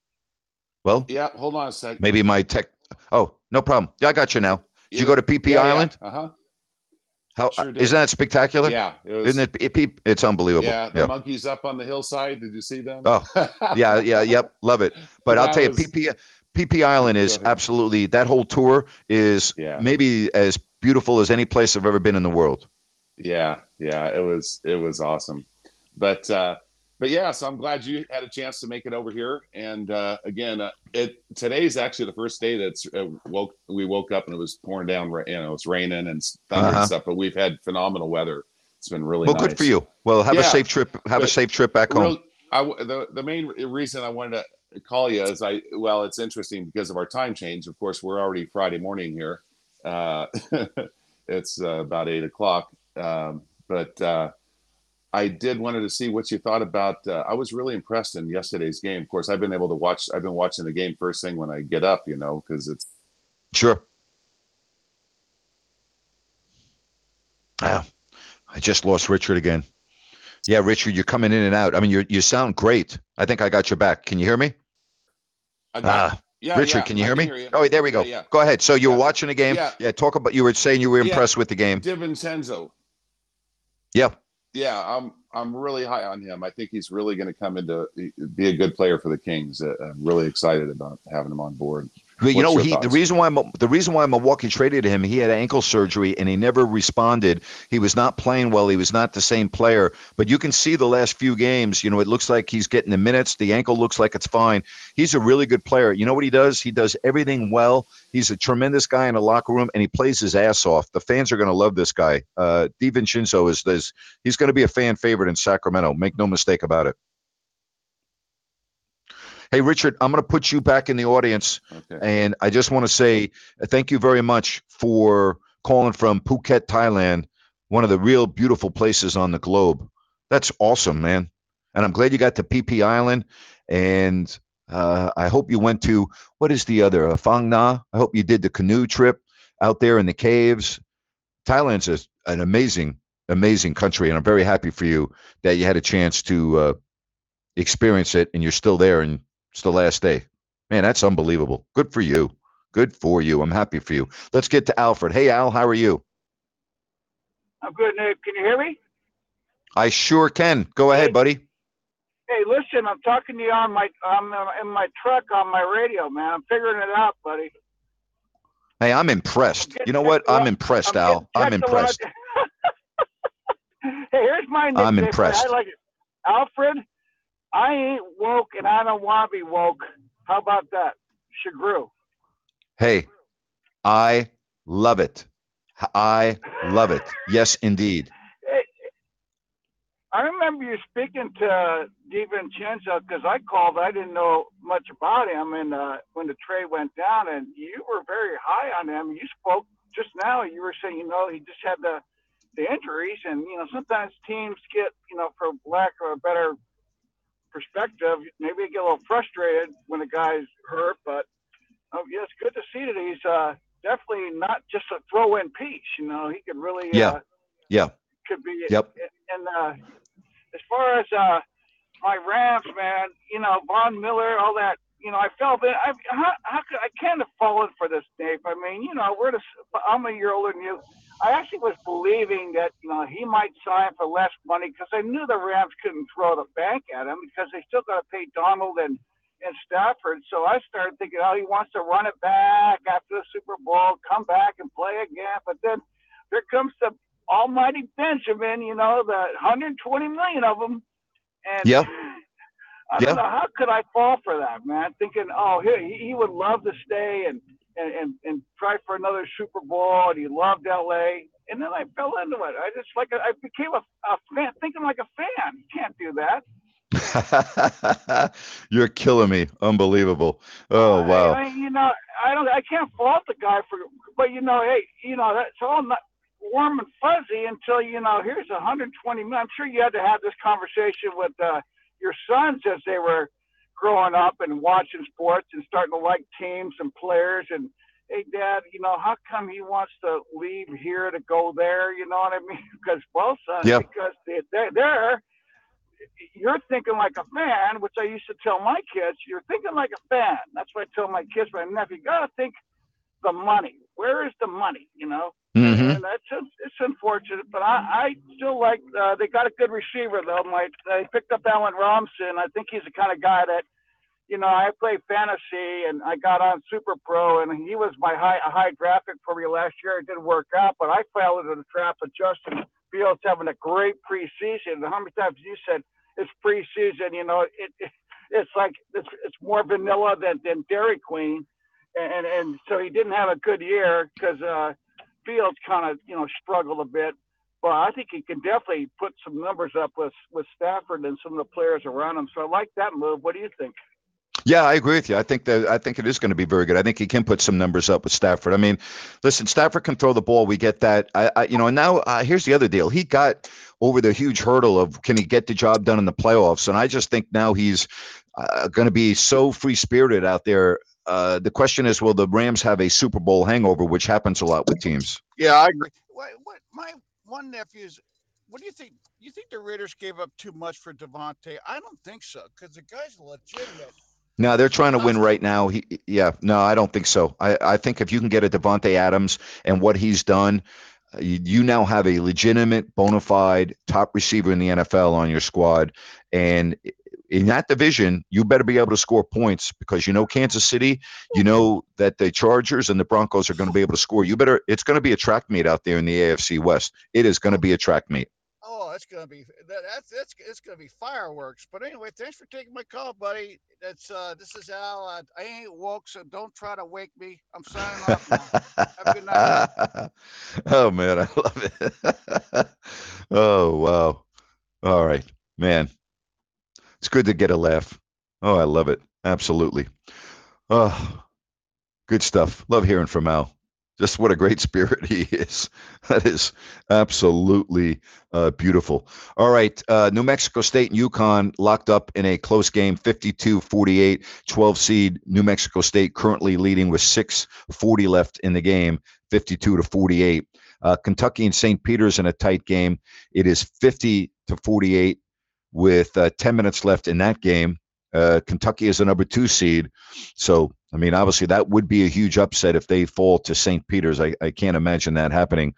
Well, Yeah, hold on a sec. maybe my tech. Oh, no problem. Yeah, I got you now. Did you go to PP Island? Uh huh. How Sure did. isn't that spectacular? Yeah, it was- isn't it? it- it- It's unbelievable. Yeah, the yeah. monkeys up on the hillside. Did you see them? Oh, yeah, yeah, yep, love it. But I'll That tell you, PP PP Island is absolutely that whole tour is maybe as beautiful as any place I've ever been in the world. Yeah, yeah, it was it was awesome. But uh but yeah, so I'm glad you had a chance to make it over here. And uh again, uh, it today's actually the first day that's uh, woke we woke up and it was pouring down, you know, it's raining and thunder Uh-huh. and stuff, but we've had phenomenal weather. It's been really well, nice. good for you. Well, have a safe trip. Have a safe trip back home. I the the main reason I wanted to call you is I well, it's interesting because of our time change. Of course, we're already Friday morning here. Uh, it's uh, about eight o'clock, um, but uh, I did wanted to see what you thought about. Uh, I was really impressed in yesterday's game. Of course, I've been able to watch. I've been watching the game first thing when I get up, you know, because it's Sure. Ah, I just lost Richard again. Yeah, Richard, you're coming in and out. I mean, you you sound great. I think I got your back. Can you hear me? I got- Ah, yeah, Richard, yeah, can you hear can me? hear you. Oh, there we go. Yeah, yeah. Go ahead. So you were watching the game. Yeah. Talk about. You were saying you were Yeah. impressed with the game. DiVincenzo. Yeah. Yeah, I'm I'm really high on him. I think he's really going to come into be a good player for the Kings. Uh, I'm really excited about having him on board. But you know, he the reason why the reason why Milwaukee traded him, he had ankle surgery and he never responded. He was not playing well. He was not the same player. But you can see the last few games. You know, it looks like he's getting the minutes. The ankle looks like it's fine. He's a really good player. You know what he does? He does everything well. He's a tremendous guy in the locker room, and he plays his ass off. The fans are going to love this guy. Uh, DiVincenzo is this. He's going to be a fan favorite in Sacramento. Make no mistake about it. Hey, Richard, I'm going to put you back in the audience. And I just want to say uh, thank you very much for calling from Phuket, Thailand, one of the real beautiful places on the globe. That's awesome, man. And I'm glad you got to PP Island. And uh, I hope you went to, what is the other, uh, Phang Na? I hope you did the canoe trip out there in the caves. Thailand's a, an amazing, amazing country. And I'm very happy for you that you had a chance to uh, experience it and you're still there and it's the last day. Man, that's unbelievable. Good for you. Good for you. I'm happy for you. Let's get to Alfred. Hey, Al, how are you? I'm good, Nick. Can you hear me? I sure can. Go ahead, buddy. Hey, listen, I'm talking to you on my I'm in my truck on my radio, man. I'm figuring it out, buddy. Hey, I'm impressed. You know what? I'm impressed, Al. I'm impressed. hey, here's my nickname. I'm impressed. I like it. Alfred, I ain't woke and I don't want to be woke. How about that? Shagru. Hey, I love it. I love it. Yes, indeed. I remember you speaking to DiVincenzo because I called. I didn't know much about him, and uh, when the trade went down, and you were very high on him. You spoke just now. You were saying, you know, he just had the the injuries, and you know, sometimes teams get, you know, for lack of a better perspective, maybe they get a little frustrated when a guy's hurt. But oh, yeah, it's good to see that he's uh, definitely not just a throw-in piece. You know, he could really, Yeah. uh, Yeah. could be. Yep. And uh, as far as uh, my Rams, man, you know, Von Miller, all that. You know, I felt that I how, how could I can't have fallen for this, Dave. I mean, you know, we're the, I'm a year older than you. I actually was believing that you know he might sign for less money because I knew the Rams couldn't throw the bank at him because they still got to pay Donald and and Stafford. So I started thinking, oh, he wants to run it back after the Super Bowl, come back and play again. But then there comes the almighty Benjamin, you know, the 120 million of them. And. I Yeah. don't know how could I fall for that, man. Thinking, oh, he he would love to stay and and and, and try for another Super Bowl, and he loved L.A. And then I fell into it. I just like I became a, a fan, thinking like a fan. You can't do that. You're killing me. Unbelievable. Oh I, wow. I, you know, I don't. I can't fault the guy for, but you know, hey, you know, that's all not warm and fuzzy until you know. Here's 120 million. I'm sure you had to have this conversation with uh, your sons as they were growing up and watching sports and starting to like teams and players. And hey, Dad, you know, how come he wants to leave here to go there? You know what I mean? Because well, son, Yeah. because they, they're there you're thinking like a fan, which I used to tell my kids, you're thinking like a fan. That's what I tell my kids, my nephew, you gotta think the money. Where is the money? You know? Mhm. And that's it's unfortunate, but I, I still like uh, they got a good receiver though. My they picked up Allen Robinson. I think he's the kind of guy that, you know, I play fantasy and I got on Super Pro and he was my high a high draft pick for me last year. It didn't work out, but I fell into the trap of Justin Fields having a great preseason. How many times you said it's preseason? You know, it, it it's like it's, it's more vanilla than than Dairy Queen, and and so he didn't have a good year because uh, Fields kind of you know struggled a bit. But I think he can definitely put some numbers up with with Stafford and some of the players around him. So I like that move. What do you think? Yeah, I agree with you. I think that I think it is going to be very good. I think he can put some numbers up with Stafford. I mean, listen, Stafford can throw the ball. We get that. I, I you know, and now uh, here's the other deal. He got over the huge hurdle of can he get the job done in the playoffs, and I just think now he's uh, going to be so free spirited out there. Uh, the question is, will the Rams have a Super Bowl hangover, which happens a lot with teams? Yeah, I agree. What, what my one nephew's what do you think? You think the Raiders gave up too much for Davante? I don't think so, because the guy's legitimate. No, they're trying to win right now. He, yeah, no, I don't think so. I, I think if you can get a Davante Adams and what he's done, uh, you, you now have a legitimate, bona fide top receiver in the NFL on your squad, and in that division, you better be able to score points because you know Kansas City, you know that the Chargers and the Broncos are going to be able to score. You better. It's going to be a track meet out there in the AFC West. It is going to be a track meet. Oh, that's gonna be that, that's that's it's gonna be fireworks. But anyway, thanks for taking my call, buddy. That's uh, this is Al. Uh, I ain't woke, so don't try to wake me. I'm signing off now. Have a good night. oh man, I love it. oh wow. All right, man. It's good to get a laugh. Oh, I love it. Absolutely. Oh, good stuff. Love hearing from Al. Just what a great spirit he is. That is absolutely uh, beautiful. All right. Uh, New Mexico State and UConn locked up in a close game, 52 48. 12 seed New Mexico State currently leading with 6.40 left in the game, 52 to 48. Uh, Kentucky and St. Peter's in a tight game. It is 50 to 48 with uh, 10 minutes left in that game. Uh, Kentucky is the number two seed. So I mean, obviously, that would be a huge upset if they fall to St. Peter's. I, I can't imagine that happening.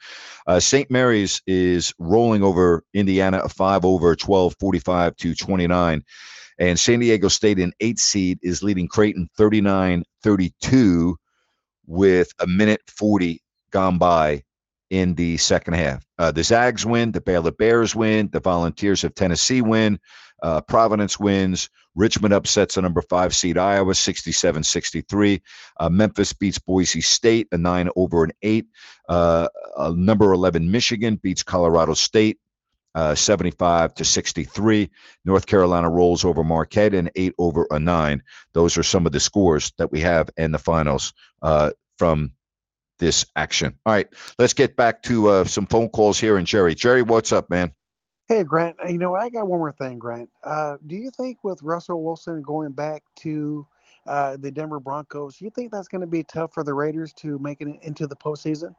Uh, St. Mary's is rolling over Indiana a 5 over 12, 45 to 29. And San Diego State, in eight seed, is leading Creighton 39 32 with a minute 40 gone by in the second half. Uh, the Zags win, the Baylor Bears win, the Volunteers of Tennessee win, uh, Providence wins. Richmond upsets a number five seed Iowa 67 63. Uh, Memphis beats Boise State a nine over an eight. Uh, number 11 Michigan beats Colorado State uh, 75 to 63. North Carolina rolls over Marquette and eight over a nine. Those are some of the scores that we have in the finals uh, from this action. All right, let's get back to uh, some phone calls here. And Jerry, Jerry, what's up, man? Hey, Grant. You know, I got one more thing, Grant. Uh, do you think with Russell Wilson going back to uh, the Denver Broncos, you think that's going to be tough for the Raiders to make it into the postseason?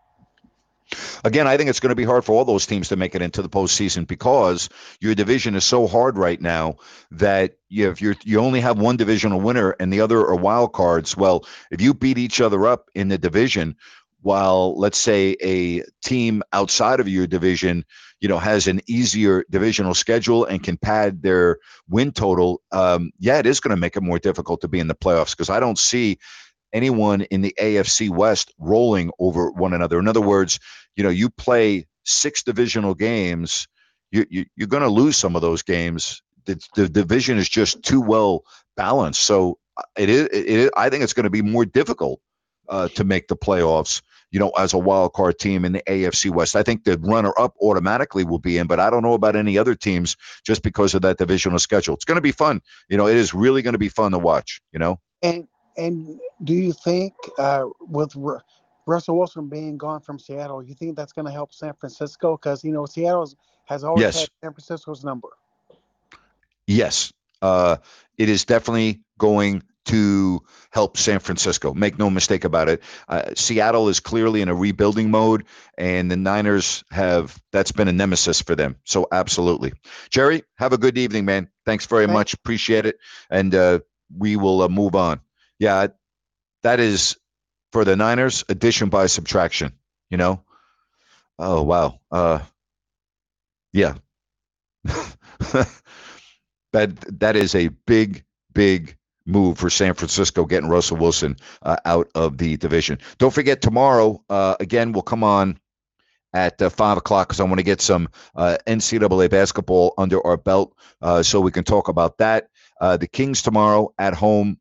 Again, I think it's going to be hard for all those teams to make it into the postseason because your division is so hard right now that you if you you only have one divisional winner and the other are wild cards. Well, if you beat each other up in the division, while let's say a team outside of your division you know has an easier divisional schedule and can pad their win total um, yeah it is going to make it more difficult to be in the playoffs because i don't see anyone in the afc west rolling over one another. In other words you know you play six divisional games you, you you're going to lose some of those games. The, the division is just too well balanced. So uh, it is it, it, i think it's going to be more difficult uh, to make the playoffs you know, as a wild card team in the AFC West. I think the runner up automatically will be in, but I don't know about any other teams just because of that divisional schedule. It's going to be fun. You know, it is really going to be fun to watch, you know? And, and do you think uh, with R- Russell Wilson being gone from Seattle, you think that's going to help San Francisco? Because, you know, Seattle has always yes. had San Francisco's number. Yes. Uh, it is definitely going to help San Francisco. Make no mistake about it. Uh, Seattle is clearly in a rebuilding mode, and the Niners have that's been a nemesis for them. So absolutely, Jerry, have a good evening, man. Thanks very Thanks. much. Appreciate it, and uh, we will uh, move on. Yeah, that is for the Niners addition by subtraction. You know. Oh wow. Uh, yeah. that that is a big big move for San Francisco getting Russell Wilson uh, out of the division. Don't forget tomorrow uh, again we'll come on at uh, five o'clock because I want to get some uh, NCAA basketball under our belt uh, so we can talk about that. Uh, the Kings tomorrow at home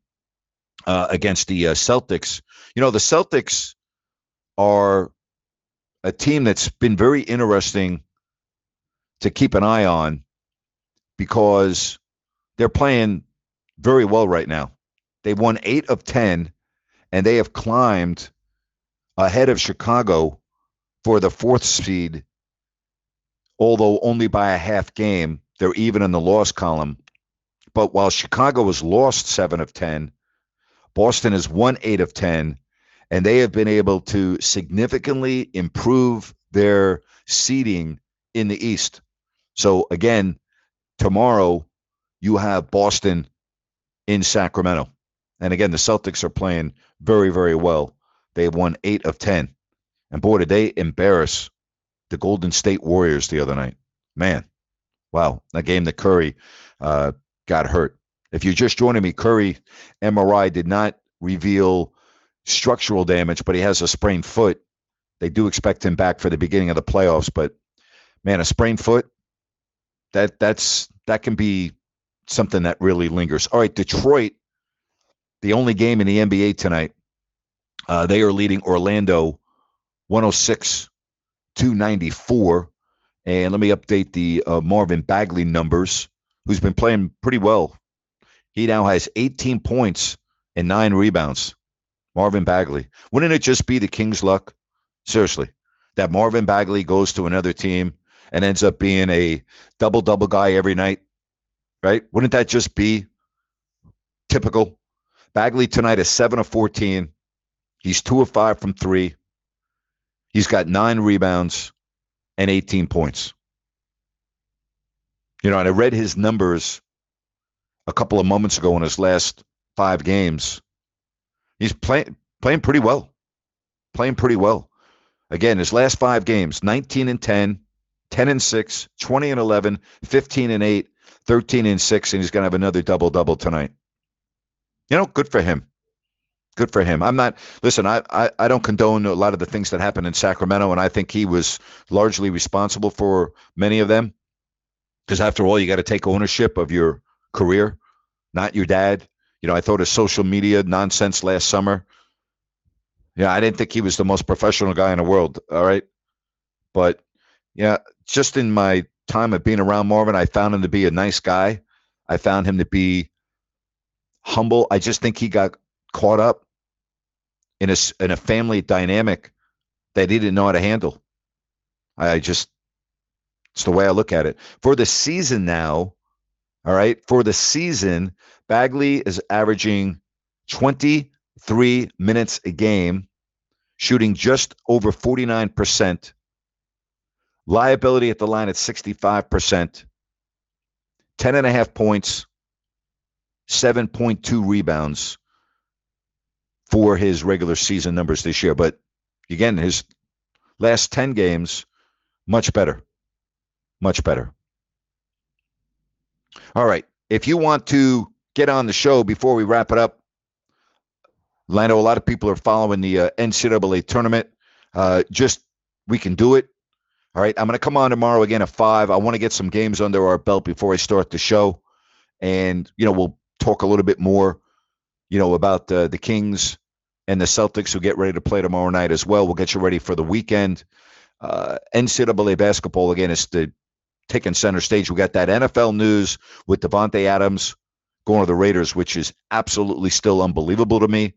against the Celtics. You know the Celtics are a team that's been very interesting to keep an eye on because they're playing very well right now. They won eight of 10, and they have climbed ahead of Chicago for the fourth seed, although only by a half game. They're even in the loss column. But while Chicago has lost seven of 10, Boston has won eight of 10, and they have been able to significantly improve their seeding in the East. So, again, tomorrow you have Boston in Sacramento. And again, the Celtics are playing very, very well. They won eight of 10. And boy, did they embarrass the Golden State Warriors the other night. Man, wow. That game that Curry uh, got hurt. If you're just joining me, Curry MRI did not reveal structural damage, but he has a sprained foot. They do expect him back for the beginning of the playoffs, but man, a sprained foot, that that's that can be something that really lingers. All right, Detroit, the only game in the NBA tonight. Uh, they are leading Orlando 106 294. And let me update the uh, Marvin Bagley numbers, who's been playing pretty well. He now has 18 points and nine rebounds. Marvin Bagley. Wouldn't it just be the King's luck? Seriously, that Marvin Bagley goes to another team and ends up being a double double guy every night right? Wouldn't that just be typical? Bagley tonight is 7 of 14. He's 2 of 5 from 3. He's got 9 rebounds and 18 points. You know, and I read his numbers a couple of moments ago in his last 5 games. He's playing playing pretty well. Playing pretty well. Again, his last five games 19 and 10, 10 and 6, 20 and 11, 15 and 8, 13 and 6, and he's going to have another double double tonight. You know, good for him. Good for him. I'm not, listen, I, I, I don't condone a lot of the things that happened in Sacramento, and I think he was largely responsible for many of them. Because after all, you got to take ownership of your career, not your dad. You know, I thought his social media nonsense last summer. Yeah, I didn't think he was the most professional guy in the world. All right. But yeah, just in my time of being around Marvin, I found him to be a nice guy. I found him to be humble. I just think he got caught up in a in a family dynamic that he didn't know how to handle. I just it's the way I look at it. For the season now, all right, for the season, Bagley is averaging 23 minutes a game, shooting just over 49%. Liability at the line at 65%. 10 and a half points, 7.2 rebounds for his regular season numbers this year. But again, his last 10 games, much better. Much better. All right. If you want to get on the show before we wrap it up, Lando, a lot of people are following the uh, NCAA tournament. Uh, just we can do it. All right. I'm going to come on tomorrow again at five. I want to get some games under our belt before I start the show. And, you know, we'll talk a little bit more, you know, about uh, the Kings and the Celtics who get ready to play tomorrow night as well. We'll get you ready for the weekend. Uh, NCAA basketball again is the taking center stage. We got that NFL news with Davante Adams going to the Raiders, which is absolutely still unbelievable to me.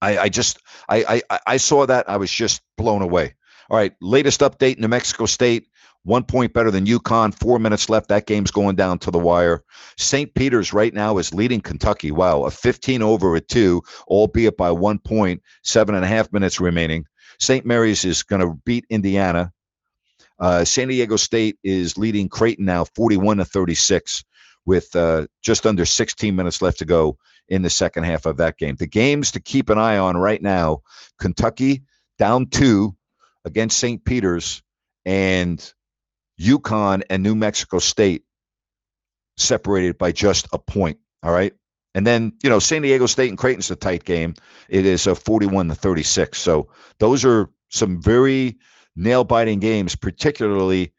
I, I just I, I I saw that I was just blown away. All right, latest update: New Mexico State one point better than UConn. Four minutes left. That game's going down to the wire. St. Peter's right now is leading Kentucky. Wow, a 15 over at two, albeit by one point. Seven and a half minutes remaining. St. Mary's is going to beat Indiana. Uh, San Diego State is leading Creighton now 41 to 36 with uh, just under 16 minutes left to go in the second half of that game. The games to keep an eye on right now Kentucky down two against St. Peter's and UConn and New Mexico State separated by just a point. All right. And then, you know, San Diego State and Creighton's a tight game. It is a 41 to 36. So those are some very nail biting games, particularly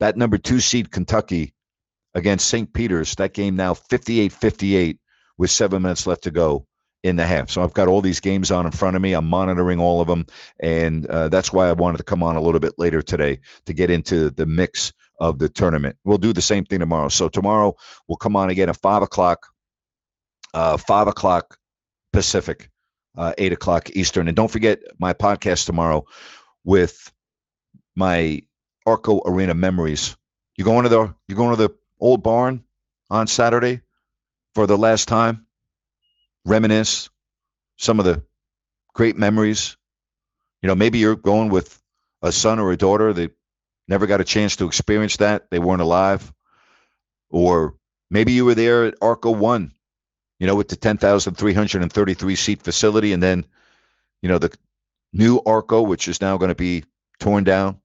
that number two seed Kentucky against St. Peter's. That game now 58 58 with seven minutes left to go in the half. So I've got all these games on in front of me. I'm monitoring all of them. And uh, that's why I wanted to come on a little bit later today to get into the mix of the tournament. We'll do the same thing tomorrow. So tomorrow we'll come on again at five o'clock, uh, five o'clock Pacific, uh, eight o'clock Eastern. And don't forget my podcast tomorrow with my Arco Arena memories. You going to the you going to the old barn on Saturday for the last time? Reminisce some of the great memories. You know, maybe you're going with a son or a daughter that never got a chance to experience that. They weren't alive. Or maybe you were there at Arco 1, you know, with the 10,333 seat facility. And then, you know, the new Arco, which is now going to be torn down.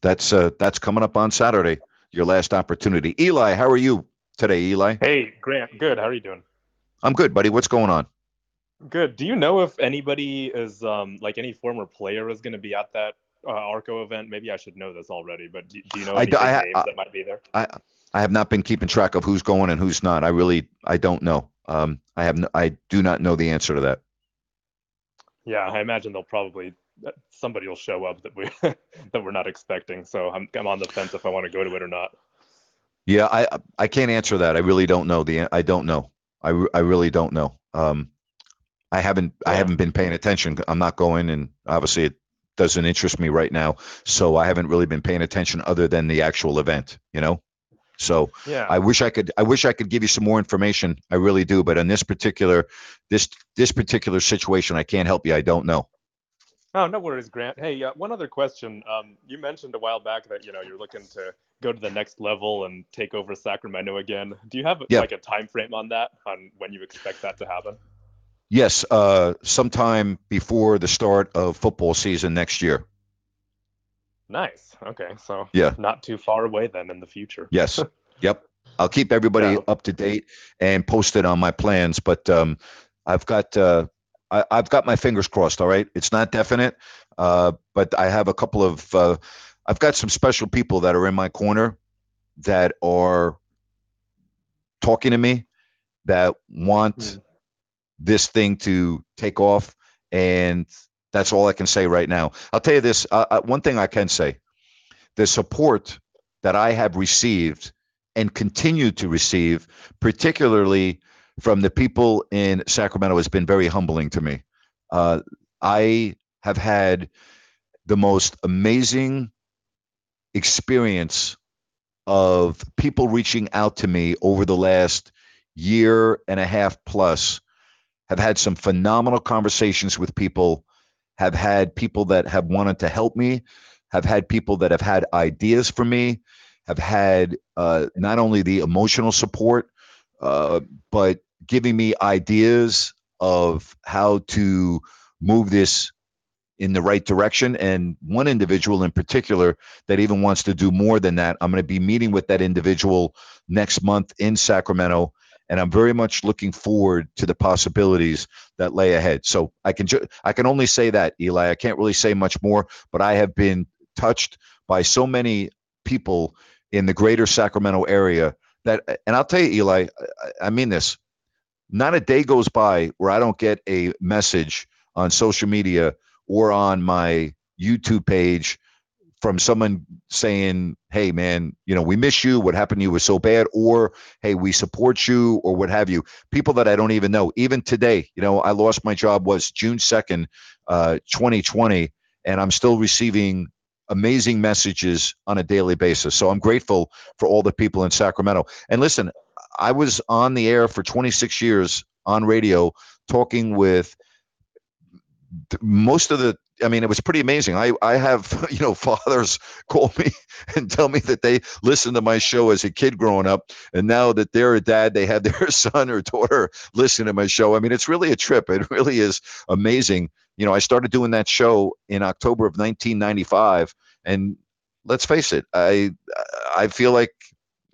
That's uh, that's coming up on Saturday. Your last opportunity. Eli, how are you today, Eli? Hey, Grant. Good. How are you doing? I'm good, buddy. What's going on? Good. Do you know if anybody is um, like any former player is going to be at that uh, Arco event? Maybe I should know this already, but do, do you know any I, I, names I, that might be there? I I have not been keeping track of who's going and who's not. I really I don't know. Um, I have no, I do not know the answer to that. Yeah, I imagine they'll probably somebody will show up that we that we're not expecting. So I'm I'm on the fence if I want to go to it or not. Yeah, I I can't answer that. I really don't know the I don't know. I, I really don't know. Um, I haven't I haven't been paying attention. I'm not going, and obviously it doesn't interest me right now. So I haven't really been paying attention other than the actual event. You know. So yeah. I wish I could I wish I could give you some more information. I really do, but in this particular this this particular situation, I can't help you. I don't know. Oh, no worries, Grant. Hey, uh, one other question. Um, you mentioned a while back that you know you're looking to go to the next level and take over Sacramento again. Do you have Yeah. like a time frame on that, on when you expect that to happen? Yes, uh, sometime before the start of football season next year. Nice. Okay, so Yeah. not too far away then in the future. Yes. yep. I'll keep everybody up to date and posted on my plans, but um, I've got uh, I, I've got my fingers crossed. All right, it's not definite, uh, but I have a couple of uh, I've got some special people that are in my corner that are talking to me that want this thing to take off, and that's all I can say right now. I'll tell you this: uh, uh, one thing I can say, the support that I have received and continue to receive, particularly from the people in Sacramento, has been very humbling to me. Uh, I have had the most amazing experience of people reaching out to me over the last year and a half plus have had some phenomenal conversations with people have had people that have wanted to help me have had people that have had ideas for me have had uh, not only the emotional support uh, but giving me ideas of how to move this in the right direction. And one individual in particular that even wants to do more than that. I'm going to be meeting with that individual next month in Sacramento. And I'm very much looking forward to the possibilities that lay ahead. So I can ju- I can only say that, Eli. I can't really say much more, but I have been touched by so many people in the greater Sacramento area that, and I'll tell you, Eli, I, I mean this. Not a day goes by where I don't get a message on social media or on my YouTube page from someone saying, "Hey, man, you know, we miss you. What happened to you was so bad," or "Hey, we support you," or what have you. People that I don't even know. Even today, you know, I lost my job was June second, uh, 2020, and I'm still receiving amazing messages on a daily basis. So I'm grateful for all the people in Sacramento. And listen, I was on the air for 26 years on radio talking with th- most of the I mean, it was pretty amazing. I, I have, you know, fathers call me and tell me that they listened to my show as a kid growing up. And now that they're a dad, they have their son or daughter listen to my show. I mean, it's really a trip. It really is amazing. You know, I started doing that show in October of 1995. And let's face it, I, I feel like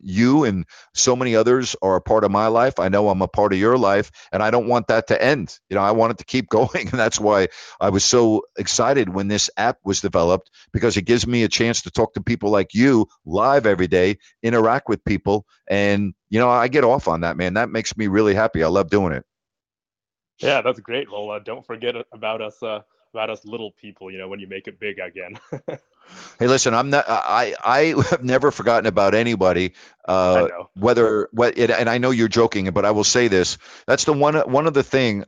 you and so many others are a part of my life. I know I'm a part of your life, and I don't want that to end. You know, I want it to keep going, and that's why I was so excited when this app was developed because it gives me a chance to talk to people like you live every day, interact with people, and you know, I get off on that, man. That makes me really happy. I love doing it. Yeah, that's great. Well, uh, don't forget about us. Uh, about us little people, you know, when you make it big again. Hey, listen, I'm not. I I have never forgotten about anybody. Uh, whether what, it, and I know you're joking, but I will say this. That's the one. One of the thing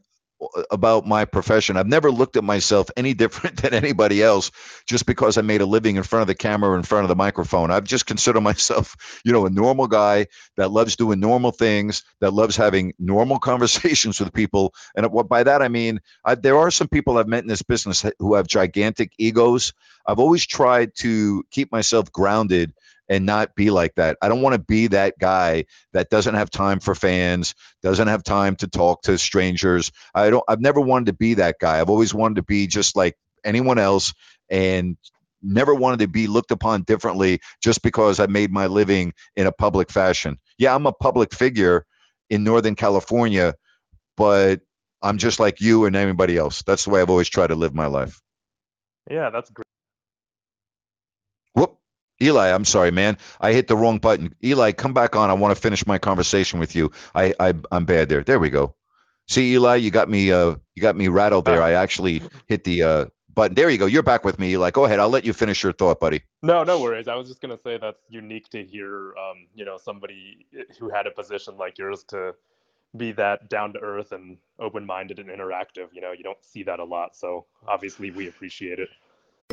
about my profession. I've never looked at myself any different than anybody else just because I made a living in front of the camera, or in front of the microphone. I've just considered myself, you know, a normal guy that loves doing normal things, that loves having normal conversations with people. And what by that I mean, I, there are some people I've met in this business who have gigantic egos. I've always tried to keep myself grounded and not be like that. I don't want to be that guy that doesn't have time for fans, doesn't have time to talk to strangers. I don't I've never wanted to be that guy. I've always wanted to be just like anyone else and never wanted to be looked upon differently just because I made my living in a public fashion. Yeah, I'm a public figure in Northern California, but I'm just like you and anybody else. That's the way I've always tried to live my life. yeah, that's great. Eli, I'm sorry, man. I hit the wrong button. Eli, come back on. I want to finish my conversation with you. I, I I'm bad there. There we go. See, Eli, you got me uh you got me rattled there. I actually hit the uh button. There you go. You're back with me, Eli. Go ahead. I'll let you finish your thought, buddy. No, no worries. I was just gonna say that's unique to hear, um, you know, somebody who had a position like yours to be that down to earth and open minded and interactive. You know, you don't see that a lot. So obviously, we appreciate it.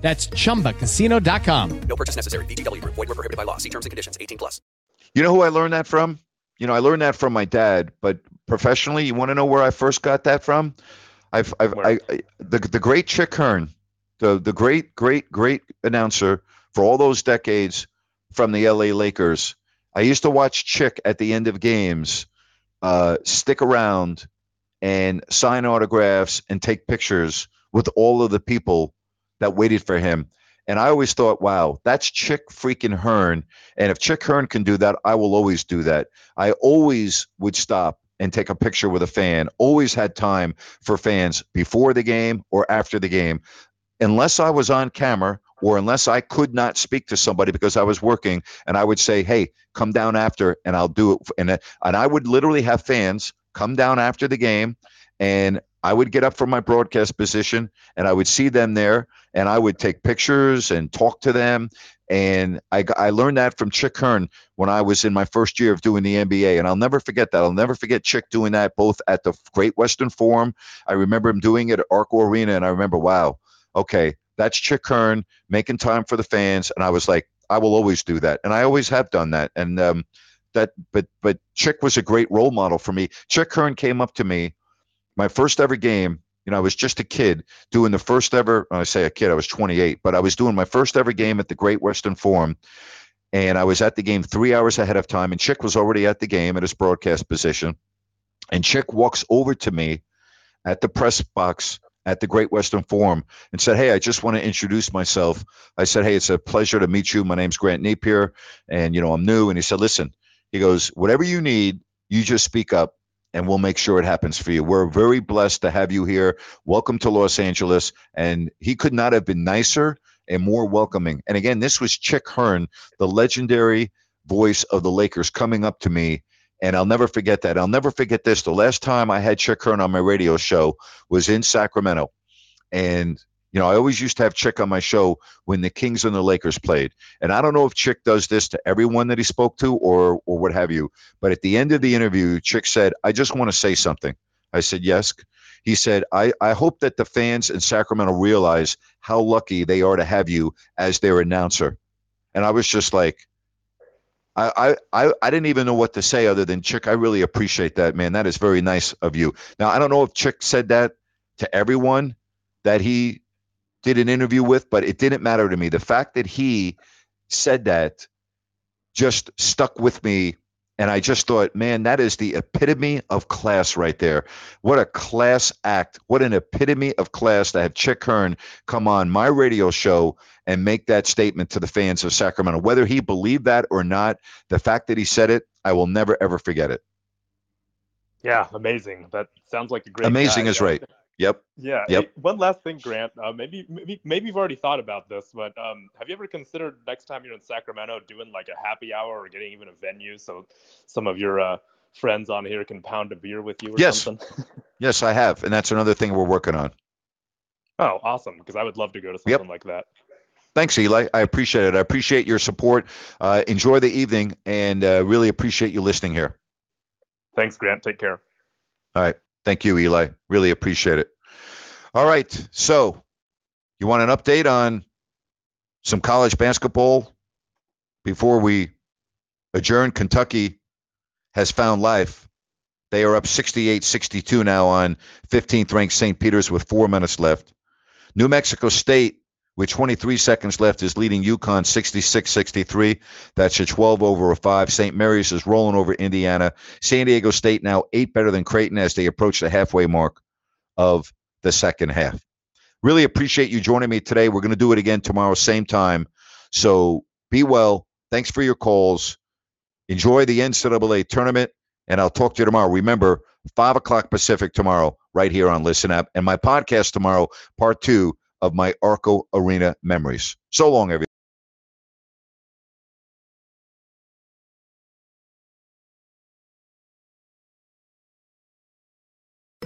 That's chumbacasino.com. No purchase necessary. VGW Group. Void were prohibited by law. See terms and conditions. 18 plus. You know who I learned that from? You know, I learned that from my dad, but professionally, you want to know where I first got that from? I've, I've, I, I, the, the great Chick Hearn, the, the great, great, great announcer for all those decades from the LA Lakers. I used to watch Chick at the end of games, uh, stick around and sign autographs and take pictures with all of the people that waited for him. And I always thought, wow, that's Chick freaking Hearn. And if Chick Hearn can do that, I will always do that. I always would stop and take a picture with a fan, always had time for fans before the game or after the game. Unless I was on camera or unless I could not speak to somebody because I was working, and I would say, hey, come down after and I'll do it. And, uh, and I would literally have fans come down after the game and I would get up from my broadcast position and I would see them there and I would take pictures and talk to them. And I, I learned that from Chick Hearn when I was in my first year of doing the NBA. And I'll never forget that. I'll never forget Chick doing that both at the Great Western Forum. I remember him doing it at Arco Arena. And I remember, wow, okay, that's Chick Hearn making time for the fans. And I was like, I will always do that. And I always have done that. And, um, that, but, but Chick was a great role model for me. Chick Hearn came up to me my first ever game you know, I was just a kid doing the first ever. I say a kid, I was 28, but I was doing my first ever game at the Great Western Forum, and I was at the game three hours ahead of time. And Chick was already at the game at his broadcast position, and Chick walks over to me at the press box at the Great Western Forum and said, "Hey, I just want to introduce myself." I said, "Hey, it's a pleasure to meet you. My name's Grant Napear, and you know I'm new." And he said, "Listen," he goes, "Whatever you need, you just speak up." And we'll make sure it happens for you. We're very blessed to have you here. Welcome to Los Angeles. And he could not have been nicer and more welcoming. And again, this was Chick Hearn, the legendary voice of the Lakers, coming up to me. And I'll never forget that. I'll never forget this. The last time I had Chick Hearn on my radio show was in Sacramento. And you know, I always used to have Chick on my show when the Kings and the Lakers played. And I don't know if Chick does this to everyone that he spoke to or or what have you. But at the end of the interview, Chick said, I just want to say something. I said, Yes. He said, I, I hope that the fans in Sacramento realize how lucky they are to have you as their announcer. And I was just like, I, I, I didn't even know what to say other than Chick, I really appreciate that, man. That is very nice of you. Now, I don't know if Chick said that to everyone that he did an interview with, but it didn't matter to me. The fact that he said that just stuck with me. And I just thought, man, that is the epitome of class right there. What a class act. What an epitome of class to have Chick Hearn come on my radio show and make that statement to the fans of Sacramento. Whether he believed that or not, the fact that he said it, I will never, ever forget it. Yeah, amazing. That sounds like a great. Amazing guy. is right. Yep. Yeah. Yep. Hey, one last thing, Grant. Uh, maybe, maybe, maybe you've already thought about this, but um, have you ever considered next time you're in Sacramento doing like a happy hour or getting even a venue so some of your uh, friends on here can pound a beer with you or yes. something? yes, I have, and that's another thing we're working on. Oh, awesome! Because I would love to go to something Yep. like that. Thanks, Eli. I appreciate it. I appreciate your support. Uh, enjoy the evening, and uh, really appreciate you listening here. Thanks, Grant. Take care. All right. Thank you, Eli. Really appreciate it. All right. So, you want an update on some college basketball before we adjourn? Kentucky has found life. They are up 68 62 now on 15th ranked St. Peter's with four minutes left. New Mexico State with 23 seconds left is leading UConn 66-63. That's a 12 over a 5. St. Mary's is rolling over Indiana. San Diego State now 8 better than Creighton as they approach the halfway mark of the second half. Really appreciate you joining me today. We're going to do it again tomorrow same time. So be well. Thanks for your calls. Enjoy the NCAA tournament and I'll talk to you tomorrow. Remember, 5 o'clock Pacific tomorrow, right here on Listen Up. And my podcast tomorrow, part two of my Arco Arena memories. So long, everyone.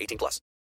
18 plus.